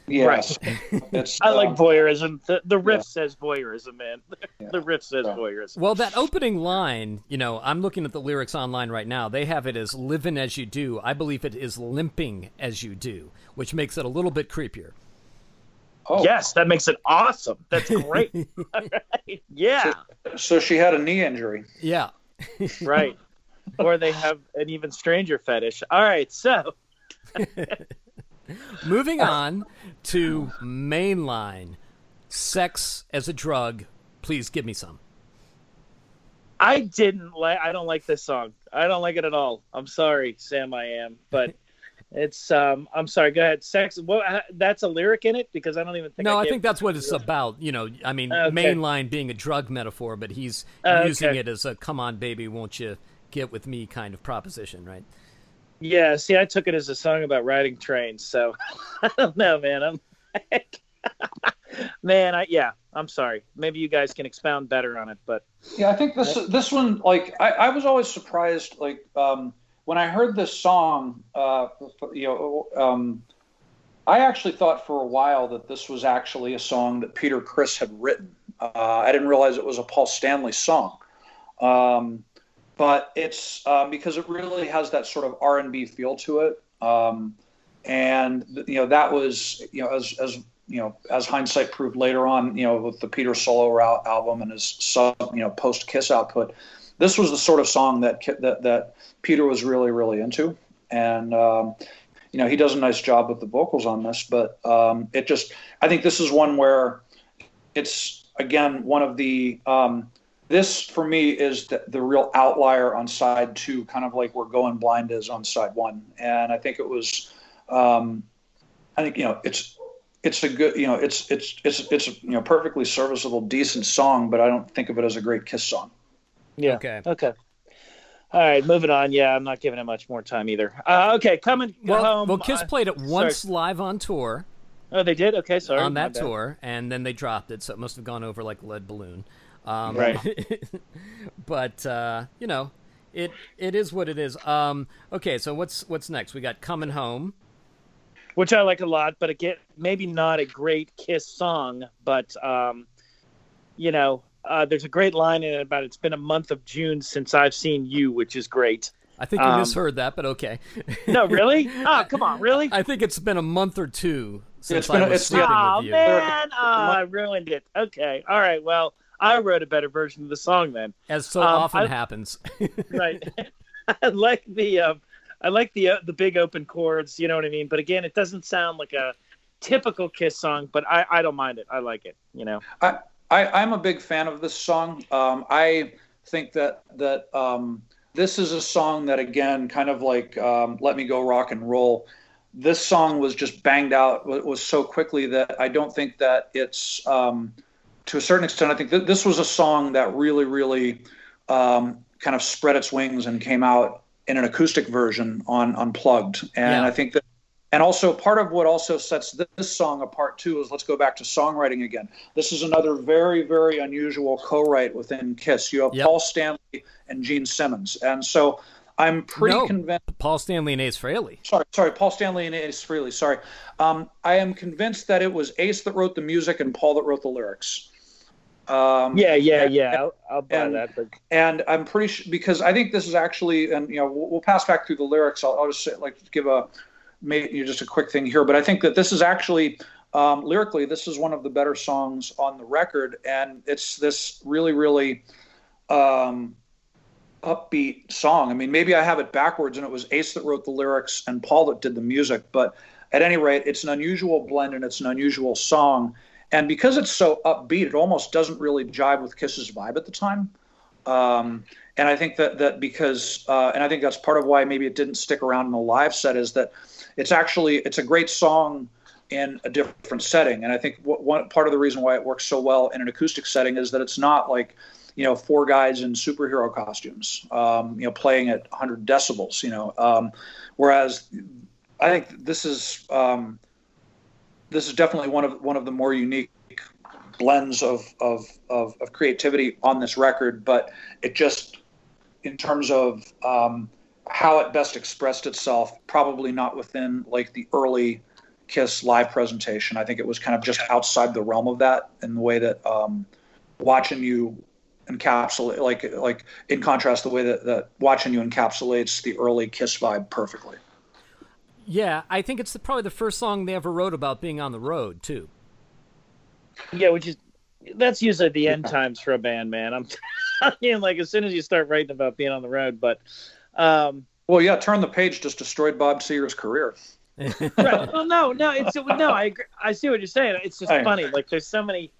Yes. Right. I like um, voyeurism. The, the riff yeah. says voyeurism, man. Yeah. The riff says yeah. voyeurism. Well, that opening line, you know, I'm looking at the lyrics online right now. They have it as living as you do. I believe it is limping as you do, which makes it a little bit creepier. Oh. Yes, that makes it awesome. That's great. right. Yeah. So, so she had a knee injury. Yeah. right. Or they have an even stranger fetish. All right, so Moving on to mainline. Sex as a drug. Please give me some. I didn't like. I don't like this song. I don't like it at all. I'm sorry, Sam. I am, but it's. Um. I'm sorry. Go ahead. Sex. Well, that's a lyric in it because I don't even think. No, I, I think that's what it's about. You know, I mean, okay. mainline being a drug metaphor, but he's uh, using okay. it as a "come on, baby, won't you get with me" kind of proposition, right? Yeah, see, I took it as a song about riding trains, so I don't know, man. I'm man, I yeah, I'm sorry. Maybe you guys can expound better on it, but yeah, I think this this one, like, I, I was always surprised, like, um, when I heard this song, uh, you know, um, I actually thought for a while that this was actually a song that Peter Criss had written. Uh, I didn't realize it was a Paul Stanley song. Um, but it's um, because it really has that sort of R and B feel to it. Um, and you know that was you know as as you know as hindsight proved later on you know with the Peter solo album and his sub you know post Kiss output, this was the sort of song that that that Peter was really really into, and um, you know he does a nice job with the vocals on this, but um, it just I think this is one where it's again one of the um, this for me is the, the real outlier on side two, kind of like where Going Blind is on side one. And I think it was, um, I think you know it's it's a good you know it's it's it's it's a, you know perfectly serviceable, decent song, but I don't think of it as a great Kiss song. Yeah. Okay. Okay. All right, moving on. Yeah, I'm not giving it much more time either. Uh, okay, coming well, home. Well, Kiss uh, played it once sorry. live on tour. Oh, they did. Okay, sorry. On that tour, and then they dropped it, so it must have gone over like a lead balloon. Um, right. but uh, you know, it it is what it is. Um, okay, so what's what's next? We got coming home, which I like a lot, but again, maybe not a great Kiss song, but um, you know, uh, there's a great line in it about it's been a month of June since I've seen you, which is great. I think you um, misheard that, but okay. no, really? Oh, come on, really? I think it's been a month or two since I was sleeping oh, with you. Oh man, oh, I ruined it. Okay, all right. Well, I wrote a better version of the song then. As so um, often I, happens. right. I like the uh, I like the uh, the big open chords. You know what I mean? But again, it doesn't sound like a typical Kiss song. But I, I don't mind it. I like it. You know. I, I am a big fan of this song. Um, I think that that um, this is a song that again, kind of like um, "Let Me Go Rock and Roll." This song was just banged out was so quickly that I don't think that it's um, to a certain extent, I think that this was a song that really, really um, kind of spread its wings and came out in an acoustic version on Unplugged. And yeah. I think that, and also part of what also sets this song apart too is let's go back to songwriting again. This is another very, very unusual co-write within Kiss. You have yep. Paul Stanley and Gene Simmons, and so I'm pretty no, convinced. Paul Stanley and Ace Frehley. Sorry, sorry, Paul Stanley and Ace Frehley. Sorry, um, I am convinced that it was Ace that wrote the music and Paul that wrote the lyrics. Um, yeah, yeah, and, yeah. I'll, I'll buy and, that. But... And I'm pretty sure because I think this is actually, and you know, we'll, we'll pass back through the lyrics. I'll, I'll just say, like give a maybe just a quick thing here, but I think that this is actually um, lyrically, this is one of the better songs on the record, and it's this really, really um, upbeat song. I mean, maybe I have it backwards, and it was Ace that wrote the lyrics and Paul that did the music, but at any rate, it's an unusual blend and it's an unusual song. And because it's so upbeat, it almost doesn't really jive with Kiss's vibe at the time. Um, and I think that that because, uh, and I think that's part of why maybe it didn't stick around in the live set is that it's actually it's a great song in a different setting. And I think what, one part of the reason why it works so well in an acoustic setting is that it's not like you know four guys in superhero costumes, um, you know, playing at 100 decibels. You know, um, whereas I think this is um, this is definitely one of one of the more unique blends of, of, of, of creativity on this record, but it just, in terms of um, how it best expressed itself, probably not within like the early Kiss live presentation. I think it was kind of just outside the realm of that in the way that um, watching you encapsulate, like like in contrast, the way that, that watching you encapsulates the early Kiss vibe perfectly. Yeah, I think it's the, probably the first song they ever wrote about being on the road too. Yeah, which is that's usually the end times for a band, man. I'm telling you, like as soon as you start writing about being on the road, but um, well, yeah, turn the page just destroyed Bob Seger's career. right. Well, no, no, it's no. I agree. I see what you're saying. It's just hey. funny. Like there's so many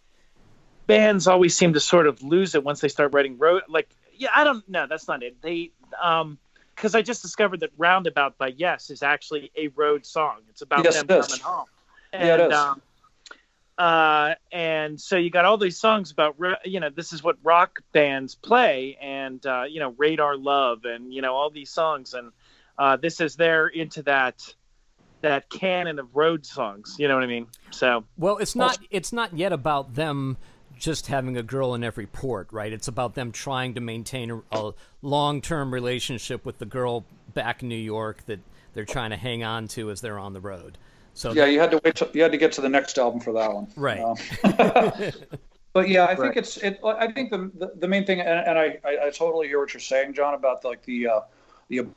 bands always seem to sort of lose it once they start writing road. Like yeah, I don't. No, that's not it. They um because I just discovered that Roundabout by Yes is actually a road song. It's about yes, them it coming home. And, yeah, it is. Um, uh, and so you got all these songs about you know this is what rock bands play and uh, you know radar love and you know all these songs. And uh, this is there into that that canon of road songs. You know what i mean? So well it's not it's not yet about them just having a girl in every port right? It's about them trying to maintain a, a long-term relationship with the girl back in new york that they're trying to hang on to as they're on the road so yeah, you had to wait. To, you had to get to the next album for that one, right? Um, but yeah, I think right. it's. It, I think the, the, the main thing, and, and I, I, I totally hear what you're saying, John, about the, like the uh, the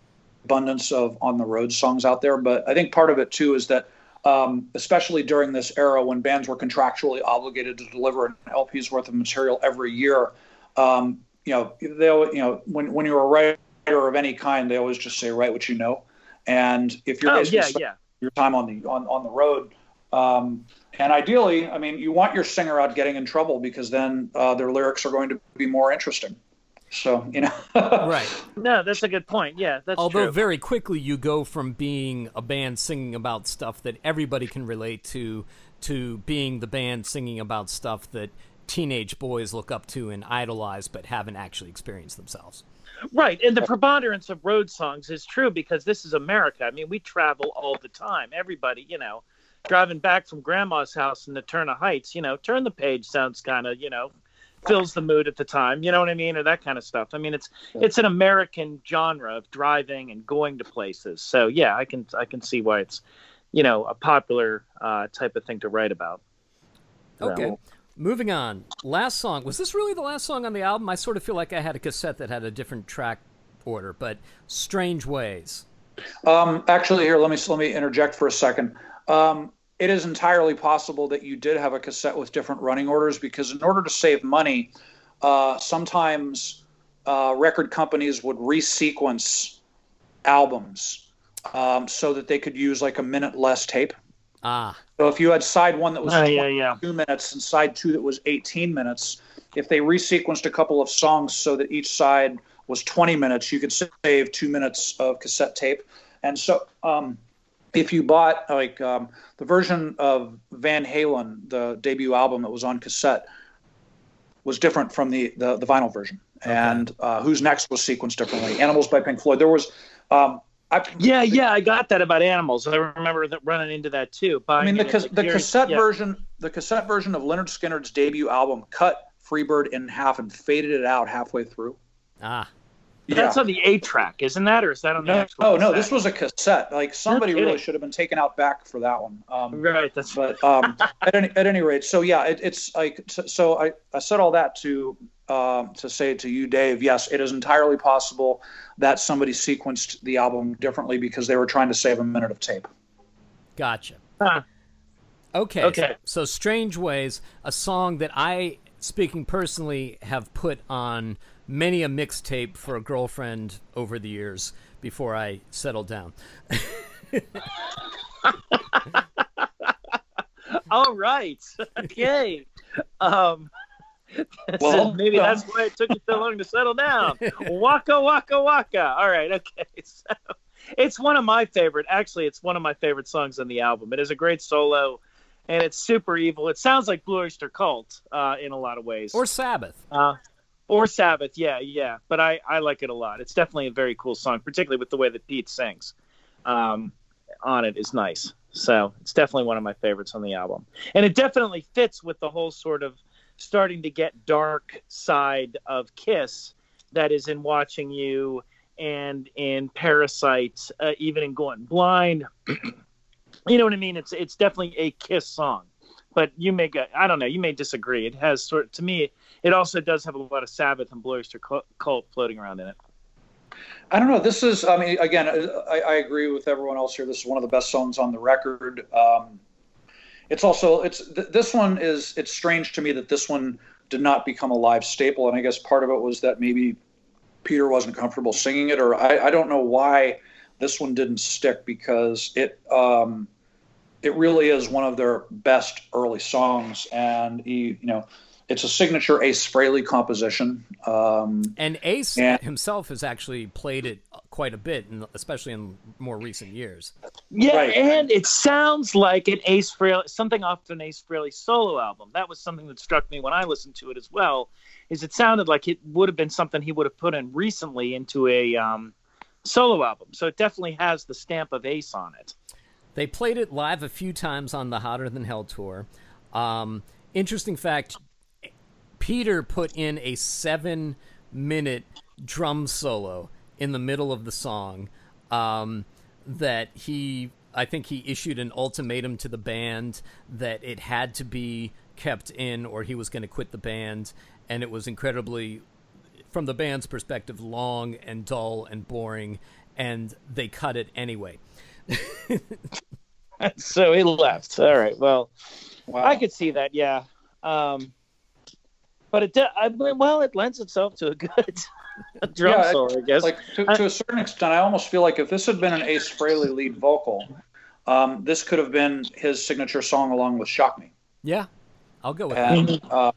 abundance of on the road songs out there. But I think part of it too is that, um, especially during this era when bands were contractually obligated to deliver an LP's worth of material every year, um, you know, they you know when when you're a writer of any kind, they always just say write what you know, and if you're oh, yeah, yeah your time on the on, on the road. Um, and ideally, I mean, you want your singer out getting in trouble because then uh, their lyrics are going to be more interesting. So you know, right? No, that's a good point. Yeah, that's although true. very quickly you go from being a band singing about stuff that everybody can relate to to being the band singing about stuff that teenage boys look up to and idolize but haven't actually experienced themselves. Right, and the preponderance of road songs is true because this is America. I mean, we travel all the time. Everybody, you know, driving back from grandma's house in the Turner Heights, you know, turn the page sounds kind of, you know, fills the mood at the time. You know what I mean, or that kind of stuff. I mean, it's it's an American genre of driving and going to places. So yeah, I can I can see why it's, you know, a popular uh, type of thing to write about. Okay. So, Moving on. Last song. Was this really the last song on the album? I sort of feel like I had a cassette that had a different track order, but Strange Ways. Um, actually, here, let me let me interject for a second. Um, it is entirely possible that you did have a cassette with different running orders because, in order to save money, uh, sometimes uh, record companies would resequence albums um, so that they could use like a minute less tape. Ah. So if you had side one that was uh, yeah, yeah. two minutes and side two that was 18 minutes, if they resequenced a couple of songs so that each side was 20 minutes, you could save two minutes of cassette tape. And so um, if you bought like um, the version of Van Halen, the debut album that was on cassette, was different from the, the, the vinyl version. Okay. And uh, Who's Next was sequenced differently. Animals by Pink Floyd. There was um, I, yeah, yeah, I got that about animals. I remember that running into that too. I mean, the, ca- the cassette yeah. version, the cassette version of Lynyrd Skynyrd's debut album cut Freebird in half and faded it out halfway through. Ah, yeah. That's on the 8-track, isn't that, or is that on the no, actual? Oh no, this was a cassette. Like somebody really should have been taken out back for that one. Um, right. That's but um, at any at any rate, so yeah, it, it's like so, so. I I said all that to um, to say to you, Dave. Yes, it is entirely possible that somebody sequenced the album differently because they were trying to save a minute of tape. Gotcha. Huh. Okay. Okay. So, so Strange Ways, a song that I, speaking personally, have put on many a mixtape for a girlfriend over the years before I settled down. All right. Okay. Um, well, maybe that's why it took you so long to settle down. waka waka waka. All right. Okay. So, it's one of my favorite. Actually, it's one of my favorite songs on the album. It is a great solo, and it's super evil. It sounds like Blue Oyster Cult uh, in a lot of ways, or Sabbath, uh, or Sabbath. Yeah, yeah. But I I like it a lot. It's definitely a very cool song, particularly with the way that Pete sings. Um, on it is nice. So it's definitely one of my favorites on the album, and it definitely fits with the whole sort of starting to get dark side of Kiss that is in watching you and in Parasite, uh, even in Going Blind. you know what I mean? It's it's definitely a Kiss song, but you may get I don't know. You may disagree. It has sort to me. It also does have a lot of Sabbath and Blue Oyster Cult floating around in it. I don't know. This is, I mean, again, I, I, agree with everyone else here. This is one of the best songs on the record. Um, it's also, it's th- this one is, it's strange to me that this one did not become a live staple, and I guess part of it was that maybe Peter wasn't comfortable singing it, or I, I don't know why this one didn't stick because it, um, it really is one of their best early songs, and he, you know it's a signature Ace Frehley composition. Um, and Ace and, himself has actually played it quite a bit, especially in more recent years. Yeah, right. and it sounds like an Ace Frehley, something off an Ace Frehley solo album. That was something that struck me when I listened to it as well. Is it sounded like it would have been something he would have put in recently into a um, solo album. So it definitely has the stamp of Ace on it. They played it live a few times on the Hotter Than Hell tour. Um, interesting fact Peter put in a seven minute drum solo in the middle of the song um, that he I think he issued an ultimatum to the band that it had to be kept in or he was going to quit the band and it was incredibly from the band's perspective long and dull and boring and they cut it anyway so he left all right well wow. i could see that yeah um, but it, I mean, well, it lends itself to a good drum yeah, solo, I guess. Like to, to, a certain extent, I almost feel like if this had been an Ace Frehley lead vocal, um, this could have been his signature song along with "Shock Me." Yeah, I'll go with and, that. Uh,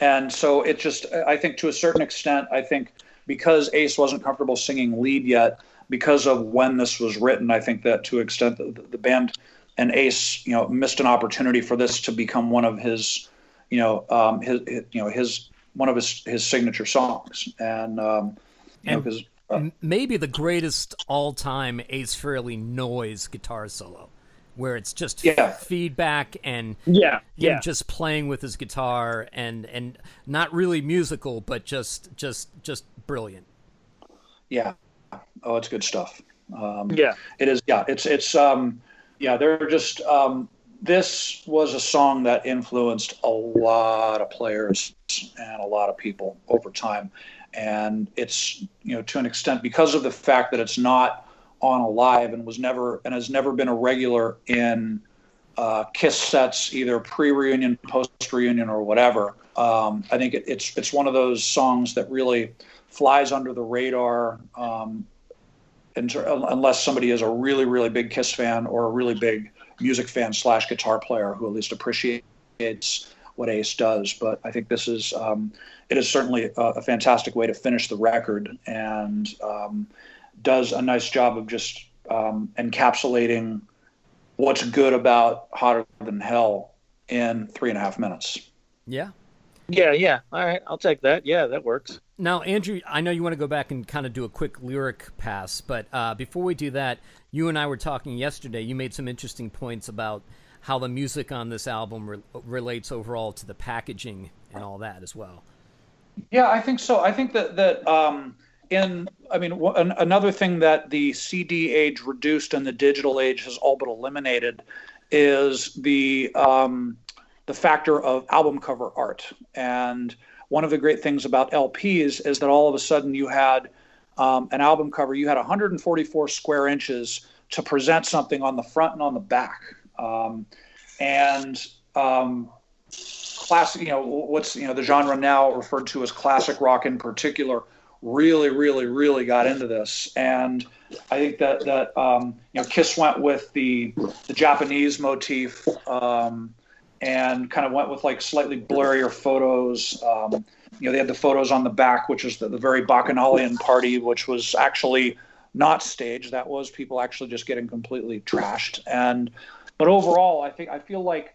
and so it just, I think, to a certain extent, I think because Ace wasn't comfortable singing lead yet, because of when this was written, I think that to extent the, the band and Ace, you know, missed an opportunity for this to become one of his you know, um, his, his, you know, his one of his his signature songs, and um, and know, uh, maybe the greatest all time Ace Frehley noise guitar solo, where it's just yeah. feedback and yeah, him yeah. just playing with his guitar and and not really musical, but just just just brilliant. Yeah, oh, it's good stuff. Um, yeah, it is. Yeah, it's it's um, yeah, they're just um, this was a song that influenced a lot of players and a lot of people over time. And it's, you know, to an extent because of the fact that it's not on Alive and was never and has never been a regular in uh, Kiss sets, either pre-reunion, post-reunion, or whatever. Um, I think it, it's it's one of those songs that really flies under the radar, um, unless somebody is a really really big Kiss fan or a really big music fan slash guitar player who at least appreciates what Ace does. But I think this is um, it is certainly a, a, fantastic way to finish the record and um, does a nice job of just um, encapsulating what's good about Hotter Than Hell in three and a half minutes. Yeah. Yeah, yeah. All right, I'll take that. Yeah, that works. Now, Andrew, I know you want to go back and kind of do a quick lyric pass, but uh, before we do that, you and I were talking yesterday. You made some interesting points about how the music on this album re- relates overall to the packaging and all that as well. Yeah, I think so. I think that that um, in I mean w- an, another thing that the CD age reduced and the digital age has all but eliminated is the um, the factor of album cover art and one of the great things about LPs is that all of a sudden you had um, an album cover, you had 144 square inches to present something on the front and on the back. Um, and um, classic, you know, what's, you know, the genre now referred to as classic rock in particular really, really, really got into this. And I think that, that um, you know, Kiss went with the, the Japanese motif um, and kind of went with like slightly blurrier photos. Um, you know, they had the photos on the back, which was the, the very Bacchanalian party, which was actually not staged. That was people actually just getting completely trashed. And but overall, I think I feel like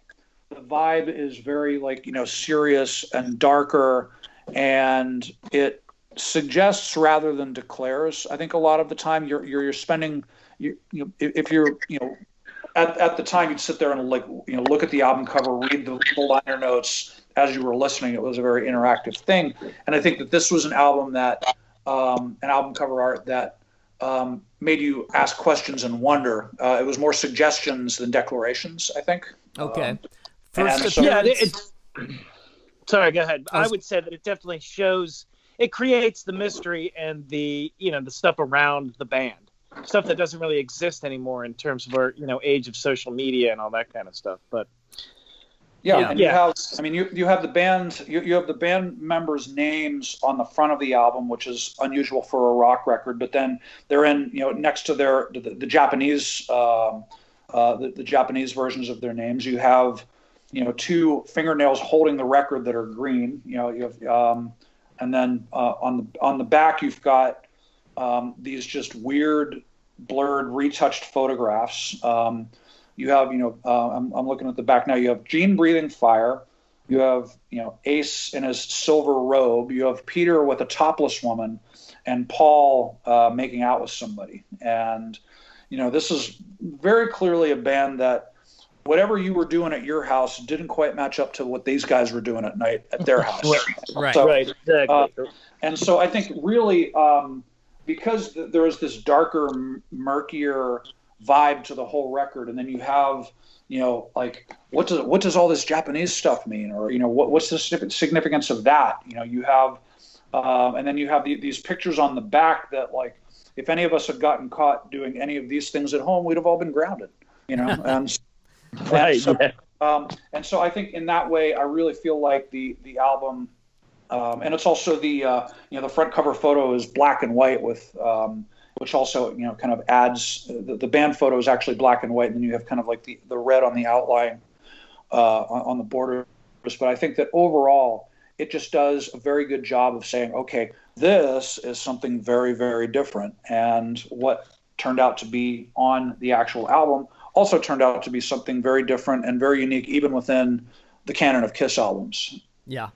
the vibe is very like you know serious and darker, and it suggests rather than declares. I think a lot of the time you're you're, you're spending you, you know, if you're you know at, at the time you'd sit there and like you know look at the album cover, read the, the liner notes as you were listening. It was a very interactive thing, and I think that this was an album that um, an album cover art that um, made you ask questions and wonder. Uh, it was more suggestions than declarations, I think. Okay. Um, First so- yeah, appearance. it's. Sorry, go ahead. I I, would say that it definitely shows. It creates the mystery and the you know the stuff around the band, stuff that doesn't really exist anymore in terms of our you know age of social media and all that kind of stuff. But Yeah, Yeah. and you have. I mean, you you have the band. You, you have the band members' names on the front of the album, which is unusual for a rock record. But then they're in, you know, next to their the, the Japanese, um, uh, the, the Japanese versions of their names. You have, you know, two fingernails holding the record that are green. You know, you have, um, and then uh, on the on the back you've got um, these just weird, blurred, retouched photographs. Um, you have, you know, uh, I'm, I'm looking at the back now. You have Gene breathing fire. You have, you know, Ace in his silver robe. You have Peter with a topless woman, and Paul uh, making out with somebody. And, you know, this is very clearly a band that whatever you were doing at your house didn't quite match up to what these guys were doing at night at their house. Right. So, right, exactly. and so I think really um, because th- there is this darker, m- murkier vibe to the whole record, and then you have you know like what does what does all this Japanese stuff mean, or you know what what's the significance of that? You know you have, um, and then you have the, these pictures on the back that like if any of us had gotten caught doing any of these things at home, we'd have all been grounded. You know, and right. so- yeah. um, and so I think in that way, I really feel like the the album, um, and it's also the uh, you know the front cover photo is black and white with, um, which also you know kind of adds the, the band photo is actually black and white, and then you have kind of like the the red on the outline uh, on, on the borders. But I think that overall, it just does a very good job of saying, okay, this is something very very different, and what turned out to be on the actual album also turned out to be something very different and very unique, even within the canon of Kiss albums. Yeah.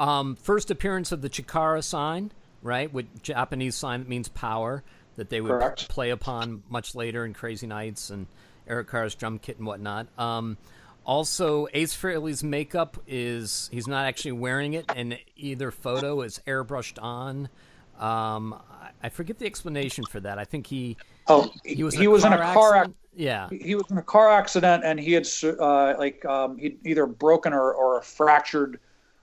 Um, first appearance of the Chikara sign, right? With Japanese sign that means power that they would Correct. play upon much later in Crazy Nights and Eric Carr's drum kit and whatnot. Um, also, Ace Frehley's makeup is he's not actually wearing it, and either photo is airbrushed on. Um, I- forget the explanation for that. I think he Oh, he was he was in a car accident. Yeah, he was in a car accident and he had uh, like um, he either broken or, or fractured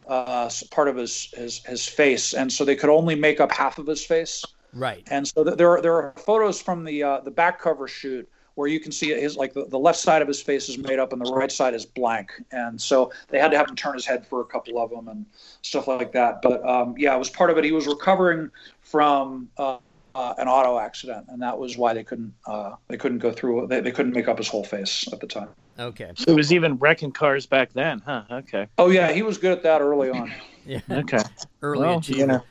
uh, part of his, his his face, and so they could only make up half of his face. right. And so th- there are there are photos from the uh, the back cover shoot where you can see his like the, the left side of his face is made up and the right side is blank, and so they had to have him turn his head for a couple of them and stuff like that. But um, yeah, it was part of it. He was recovering from. Uh, uh, an auto accident, and that was why they couldn't uh, they couldn't go through they, they couldn't make up his whole face at the time. Okay. It was even wrecking cars back then, huh? Okay. Oh yeah, he was good at that early on. Yeah. Okay. Early Well, you know,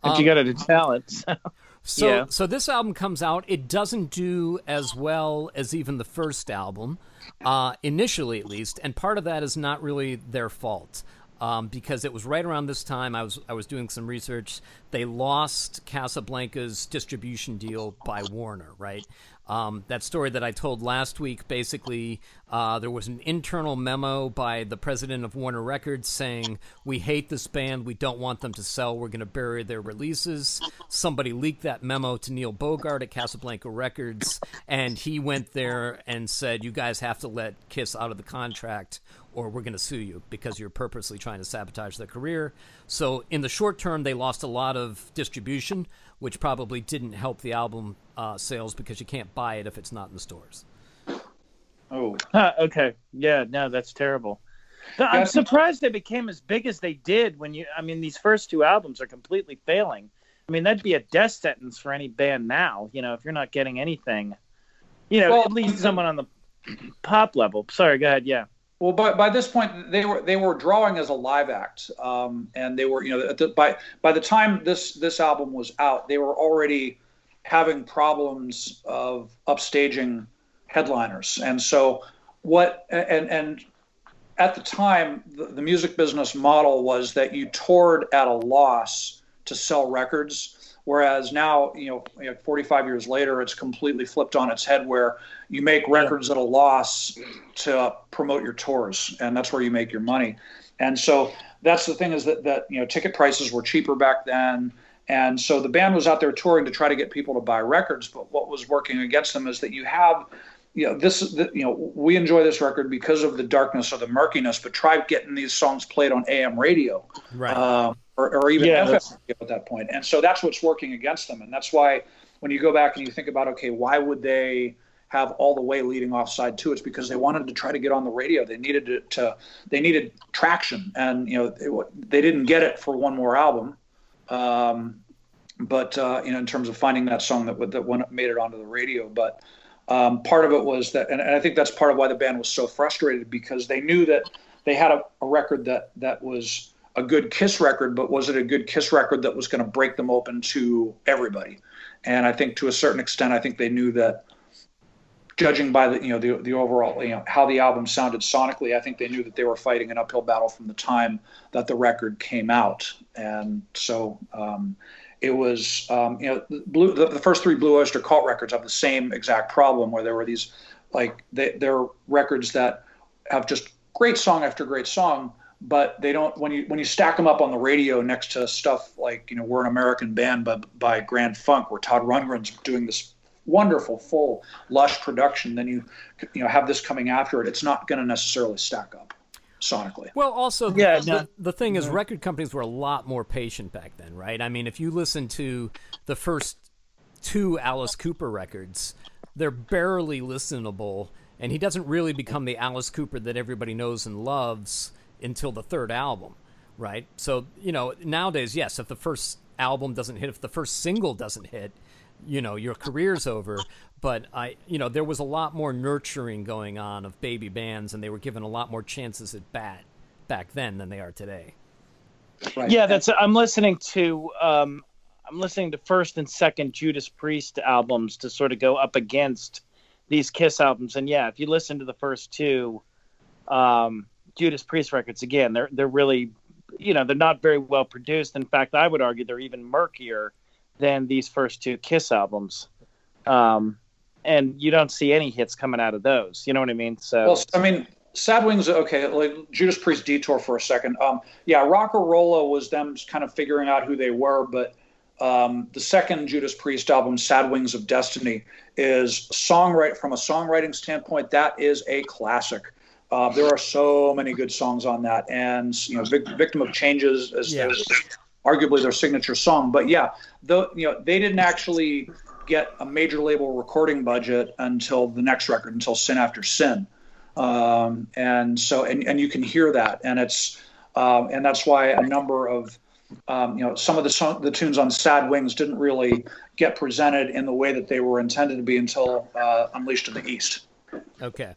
but Um, you got a talent. so- So Yeah. so this album comes out. It doesn't do as well as even the first album, uh, initially at least, and part of that is not really their fault. Um, because it was right around this time I was I was doing some research. They lost Casablanca's distribution deal by Warner, right? Um, that story that I told last week, basically, uh, there was an internal memo by the president of Warner Records saying, We hate this band. We don't want them to sell. We're going to bury their releases. Somebody leaked that memo to Neil Bogart at Casablanca Records, and he went there and said, You guys have to let Kiss out of the contract or we're going to sue you because you're purposely trying to sabotage their career. So, in the short term, they lost a lot of distribution, which probably didn't help the album uh, sales because you can't buy it if it's not in the stores. Oh, Huh, okay. Yeah, no, that's terrible. No, I'm surprised they became as big as they did when you I mean these first two albums are completely failing. I mean that'd be a death sentence for any band now, you know, if you're not getting anything. You know, Well, at least someone on the pop level. Sorry, go ahead, yeah. Well, by, by this point, they were they were drawing as a live act, um, and they were you know the, by by the time this this album was out, they were already having problems of upstaging headliners. And so what and and at the time the, the music business model was that you toured at a loss to sell records Whereas now, you know, you know, 45 years later, it's completely flipped on its head where you make records at a loss to promote your tours, and that's where you make your money. And so that's the thing is that, that you know, ticket prices were cheaper back then. And so the band was out there touring to try to get people to buy records. But what was working against them is that you have you know this you know we enjoy this record because of the darkness or the murkiness but try getting these songs played on am radio right um, or, or, even yeah, at that point. And so that's what's working against them. And that's why when you go back and you think about okay why would they have all the way leading off side two it's because they wanted to try to get on the radio. They needed to, to they needed traction. And you know it, they didn't get it for one more album. Um, but uh, you know in terms of finding that song that that it made it onto the radio. But um, part of it was that, and, and, I think that's part of why the band was so frustrated because they knew that they had a, a record that that was a good Kiss record, but was it a good Kiss record that was going to break them open to everybody? And I think to a certain extent, I think they knew that. Judging by the you know the the overall you know how the album sounded sonically, I think they knew that they were fighting an uphill battle from the time that the record came out, and so um, it was um, you know blue, the, the, first three Blue Oyster Cult records have the same exact problem where there were these like they, they're records that have just great song after great song, but they don't when you when you stack them up on the radio next to stuff like you know we're an American band by, by Grand Funk where Todd Rundgren's doing this wonderful full lush production, then you you know have this coming after it. It's not going to necessarily stack up sonically. Well, also, yeah, the, the, the thing is, record companies were a lot more patient back then, right? I mean, if you listen to the first two Alice Cooper records, they're barely listenable, and he doesn't really become the Alice Cooper that everybody knows and loves until the third album, right? So, you know, nowadays, yes, if the first album doesn't hit, if the first single doesn't hit, you know your career's over but i you know there was a lot more nurturing going on of baby bands and they were given a lot more chances at bat back then than they are today right. yeah that's i'm listening to um i'm listening to first and second judas priest albums to sort of go up against these kiss albums and yeah if you listen to the first two um judas priest records again they're they're really you know they're not very well produced in fact i would argue they're even murkier than these first two Kiss albums. Um, and you don't see any hits coming out of those. You know what I mean? So, well, I mean, Sad Wings. Okay, like Judas Priest detour for a second. Um, yeah, Rock-a-Rolla was them kind of figuring out who they were, but um, the second Judas Priest album, Sad Wings of Destiny, is songwrite from a songwriting standpoint. That is a classic. Uh, there are so many good songs on that, and you know, Victim of Changes is, yeah. is arguably their signature song. But yeah, the you know they didn't actually get a major label recording budget until the next record, until Sin After Sin, um, and so and and you can hear that, and it's um, and that's why a number of um, you know some of the song, the tunes on Sad Wings didn't really get presented in the way that they were intended to be until uh, Unleashed in the East. Okay.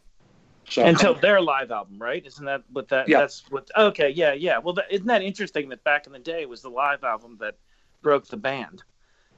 So, Until their live album, right? Isn't that what that? Yeah. That's what. Okay, yeah, yeah. Well, that, isn't that interesting that back in the day it was the live album that broke the band?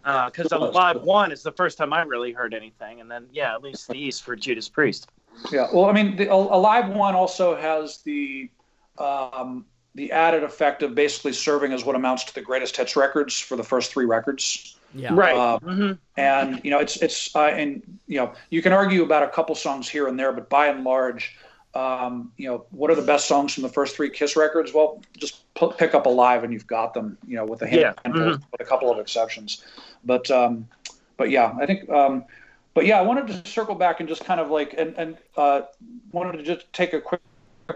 Because uh, live one is the first time I really heard anything, and then yeah, Unleashed in the East for Judas Priest. Yeah, well, I mean, the, a, a live one also has the um, the added effect of basically serving as what amounts to the greatest hits records for the first three records. Yeah. Right. Uh, mm-hmm. And you know, it's it's uh, and you know, you can argue about a couple songs here and there, but by and large, um, you know, what are the best songs from the first three Kiss records? Well, just p- pick up Alive and you've got them. You know, with a handful, yeah. mm-hmm. with a couple of exceptions. But um, but yeah, I think. Um, but yeah, I wanted to circle back and just kind of like and and uh, wanted to just take a quick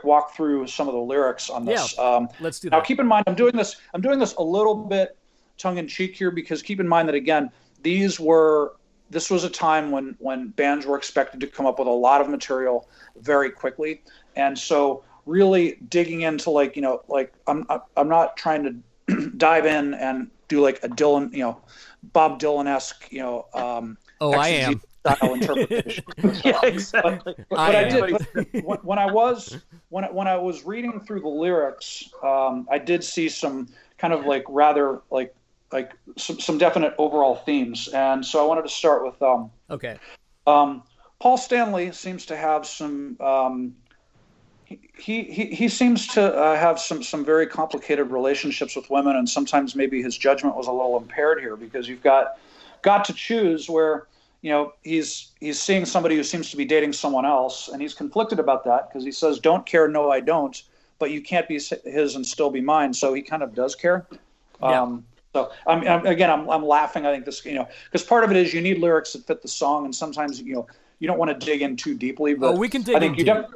walk through some of the lyrics on this. Yeah, um, let's do that. Now, keep in mind, I'm doing this. I'm doing this a little bit tongue in cheek here because keep in mind that again, these were this was a time when when bands were expected to come up with a lot of material very quickly, and so really digging into like you know like I'm I'm not trying to dive in and do like a Dylan you know Bob Dylan esque you know um, oh I am style interpretation. yeah, exactly. But, but I, I, did but when I was when I, when I was reading through the lyrics, um, I did see some kind of like rather like like some, some definite overall themes, and so I wanted to start with um, okay. Um, Paul Stanley seems to have some. Um, he, he, he seems to uh, have some, some very complicated relationships with women, and sometimes maybe his judgment was a little impaired here because you've got got to choose where you know he's he's seeing somebody who seems to be dating someone else, and he's conflicted about that because he says, "Don't care, no, I don't," but you can't be his and still be mine. So he kind of does care. Yeah. Um, so I'm, I'm, again, I'm, I'm laughing. I think this, you know, because part of it is you need lyrics that fit the song, and sometimes you know you don't want to dig in too deeply. But oh, we can dig I think in you deep.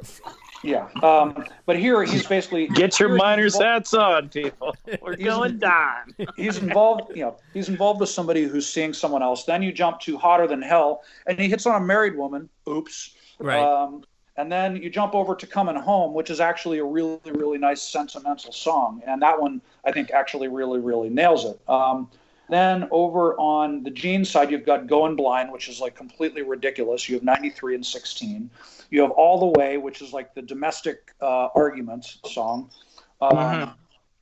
Yeah, um, but here he's basically get your miner's hats on, people. We're going down. he's involved, you know, he's involved with somebody who's seeing someone else. Then you jump to hotter than hell, and he hits on a married woman. Oops. Right. Um, and then you jump over to Coming Home, which is actually a really, really nice sentimental song. And that one, I think, actually really, really nails it. Um, then over on the Gene side, you've got Going Blind, which is like completely ridiculous. You have 93 and 16. You have All the Way, which is like the domestic uh, argument song. Um, mm-hmm.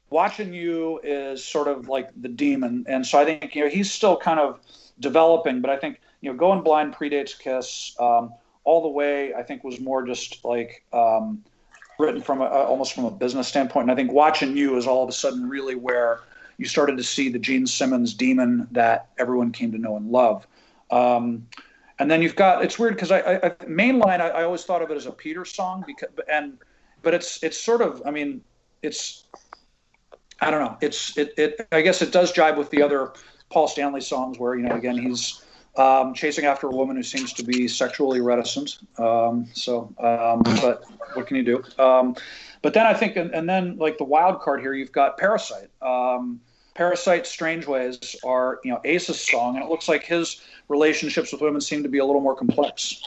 Watching You is sort of like the demon. And so I think, you know, he's still kind of developing, but I think, you know, Going Blind predates Kiss. Um, all the way i think was more just like um, written from a, almost from a business standpoint. And i think watching you is all of a sudden really where you started to see the gene simmons demon that everyone came to know and love. Um, and then you've got it's weird because I, I, I mainline I, I, always thought of it as a peter song because and but it's it's sort of i mean it's i don't know. It's it, it i guess it does jibe with the other paul stanley songs where you know again he's um, chasing after a woman who seems to be sexually reticent. Um, so, um, but what can you do? Um, but then I think, and, and, then like the wild card here, you've got Parasite. Um, Parasite, Strange Ways are you know Ace's song, and it looks like his relationships with women seem to be a little more complex.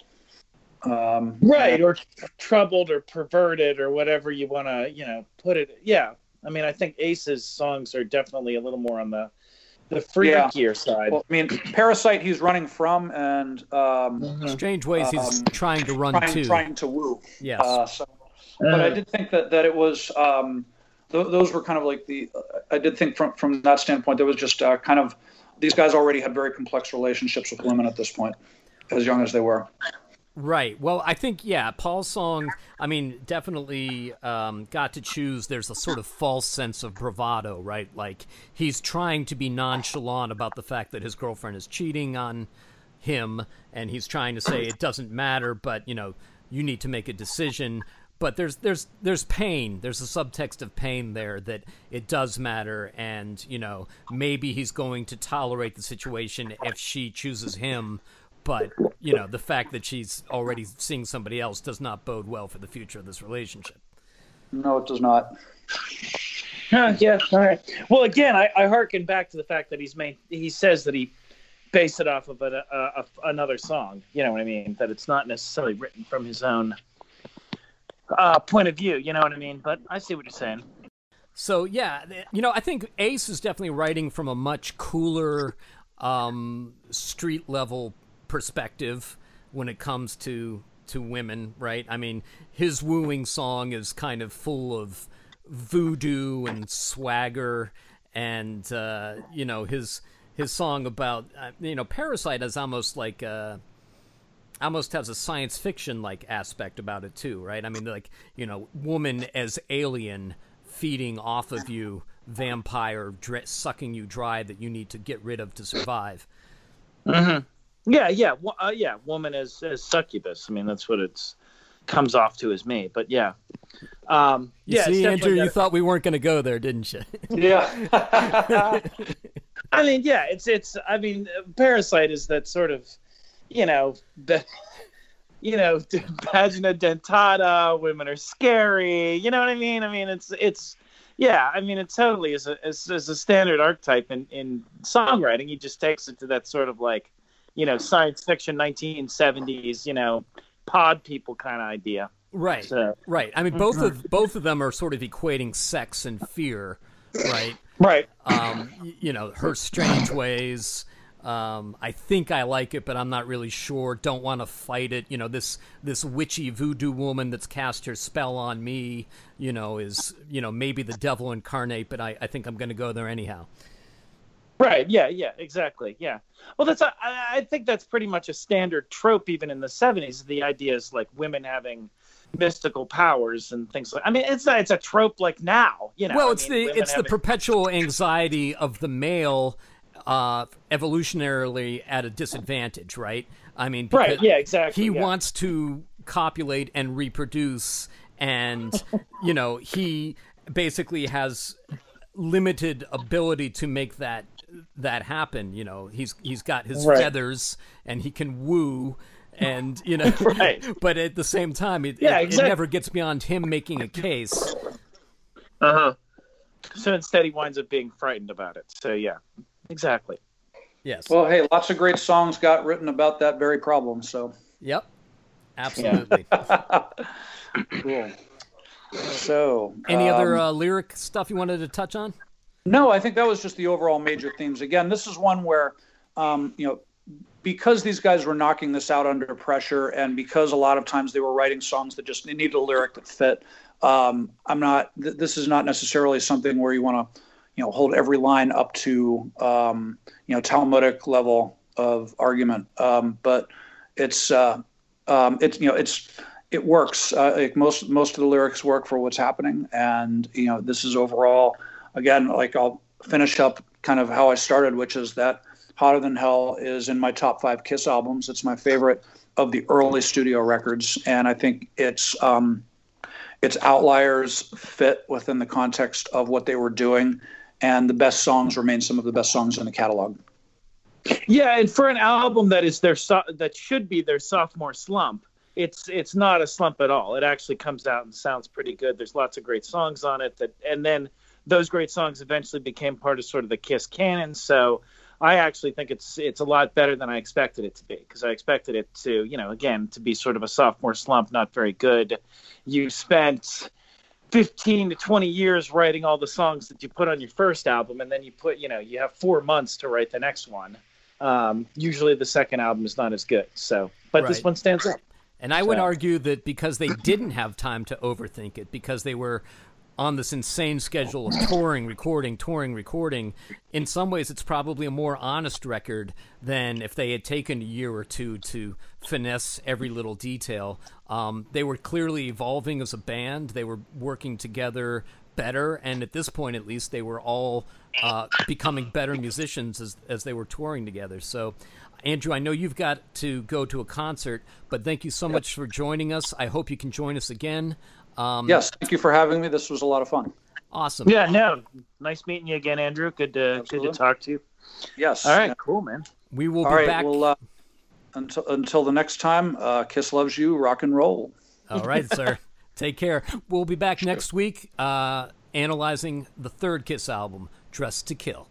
Um, right, or troubled, or perverted, or whatever you want to you know put it. Yeah, I mean, I think Ace's songs are definitely a little more on the the freakier yeah. side. Well, I mean, Parasite he's running from, and um, mm-hmm. Strange Ways he's um, trying to run trying, to. Trying to woo. Yes. Uh, so, but I did think that that it was. Um, th- those were kind of like the. Uh, I did think from from that standpoint, there was just uh, kind of these guys already had very complex relationships with women at this point, as young as they were. Right. Well, I think yeah, Paul's song. I mean, definitely um, got to choose. There's a sort of false sense of bravado, right? Like he's trying to be nonchalant about the fact that his girlfriend is cheating on him, and he's trying to say it doesn't matter, but you know, you need to make a decision. But there's there's there's pain. There's a subtext of pain there that it does matter, and you know, maybe he's going to tolerate the situation if she chooses him but you know the fact that she's already seeing somebody else does not bode well for the future of this relationship. No it does not. Yeah all right. Well again I, I harken back to the fact that he's made he says that he based it off of a, a, a, another song you know what i mean? That it's not necessarily written from his own uh, point of view you know what i mean? But i see what you're saying. So yeah you know i think ace is definitely writing from a much cooler um, street level perspective when it comes to to women, right? I mean, his wooing song is kind of full of voodoo and swagger, and uh, you know his his song about uh, you know Parasite is almost like uh, almost has a science fiction like aspect about it too, right? I mean, like you know, woman as alien feeding off of you, vampire dr- sucking you dry that you need to get rid of to survive. Mm-hmm. Yeah, yeah, uh, yeah. Woman as as succubus. I mean, that's what it's comes off to as me. But yeah, um, you yeah. See, Andrew, you thought we weren't going to go there, didn't you? yeah. I mean, yeah. It's it's. I mean, Parasite is that sort of, you know, the, you know, vagina dentata. Women are scary. You know what I mean? I mean, it's it's. Yeah, I mean, it totally is a is, is a standard archetype in in songwriting. He just takes it to that sort of like you know, science fiction 1970s, you know, pod people kind of idea. Right. So. Right. I mean, both of mm-hmm. both of them are sort of equating sex and fear, right? Right. Um, you know, her strange ways. Um, I think I like it, but I'm not really sure. Don't want to fight it. You know, this this witchy voodoo woman that's cast her spell on me. You know, is you know maybe the devil incarnate, but I, I think I'm going to go there anyhow. Right. Yeah. Yeah. Exactly. Yeah. Well, that's I, I think that's pretty much a standard trope even in the '70s. The idea is like women having mystical powers and things like. I mean, it's a, it's a trope like now. You know. Well, I it's mean, the it's the perpetual anxiety of the male, uh, evolutionarily at a disadvantage, right? I mean, Right, yeah, exactly, He yeah. wants to copulate and reproduce, and you know he basically has limited ability to make that that happen. You know, he's he's got his Right. feathers and he can woo. And you know, Right. but at the same time, it, Yeah, it, it never gets beyond him making a case. Uh-huh. So instead, he winds up being frightened about it. So yeah, exactly. Yes. Well, hey, lots of great songs got written about that very problem. So Yep. Absolutely. cool. So, Any other um, uh, lyric stuff you wanted to touch on? No, I think that was just the overall major themes. Again, this is one where, um, you know, because these guys were knocking this out under pressure, and because a lot of times they were writing songs that just needed a lyric that fit. Um, I'm not. Th- this is not necessarily something where you want to, you know, hold every line up to, um, you know, Talmudic level of argument. Um, but it's, uh, um, it's, you know, it's, it works. Uh, like most most of the lyrics work for what's happening, and you know, this is overall again, like I'll finish up kind of how I started, which is that Hotter Than Hell is in my top five Kiss albums. It's my favorite of the early studio records, and I think it's um, its outliers fit within the context of what they were doing, and the best songs remain some of the best songs in the catalog. Yeah, and for an album that is their so- that should be their sophomore slump, it's it's not a slump at all. It actually comes out and sounds pretty good. There's lots of great songs on it that and then those great songs eventually became part of sort of the Kiss canon. So I actually think it's it's a lot better than I expected it to be because I expected it to, you know, again, to be sort of a sophomore slump, not very good. You spent 15 to 20 years writing all the songs that you put on your first album and then you put, you know, you have 4 months to write the next one. Um, usually the second album is not as good. So, but this one stands up. And I would argue that because they didn't have time to overthink it, because they were on this insane schedule of touring, recording, touring, recording, in some ways it's probably a more honest record than if they had taken a year or two to finesse every little detail. Um, they were clearly evolving as a band, they were working together better, and at this point at least, they were all uh, becoming better musicians as, as they were touring together. So, Andrew, I know you've got to go to a concert, but thank you so much for joining us. I hope you can join us again. Um, Yes, thank you for having me. This was a lot of fun. Awesome. Yeah, no. Nice meeting you again, Andrew. Good to good to talk to you. Yes. All right, cool, man. We will All be right. back. Well, uh, until until the next time, uh, Kiss loves you. Rock and roll. All right, sir. Take care. We'll be back next week uh, analyzing the third Kiss album, Dressed to Kill.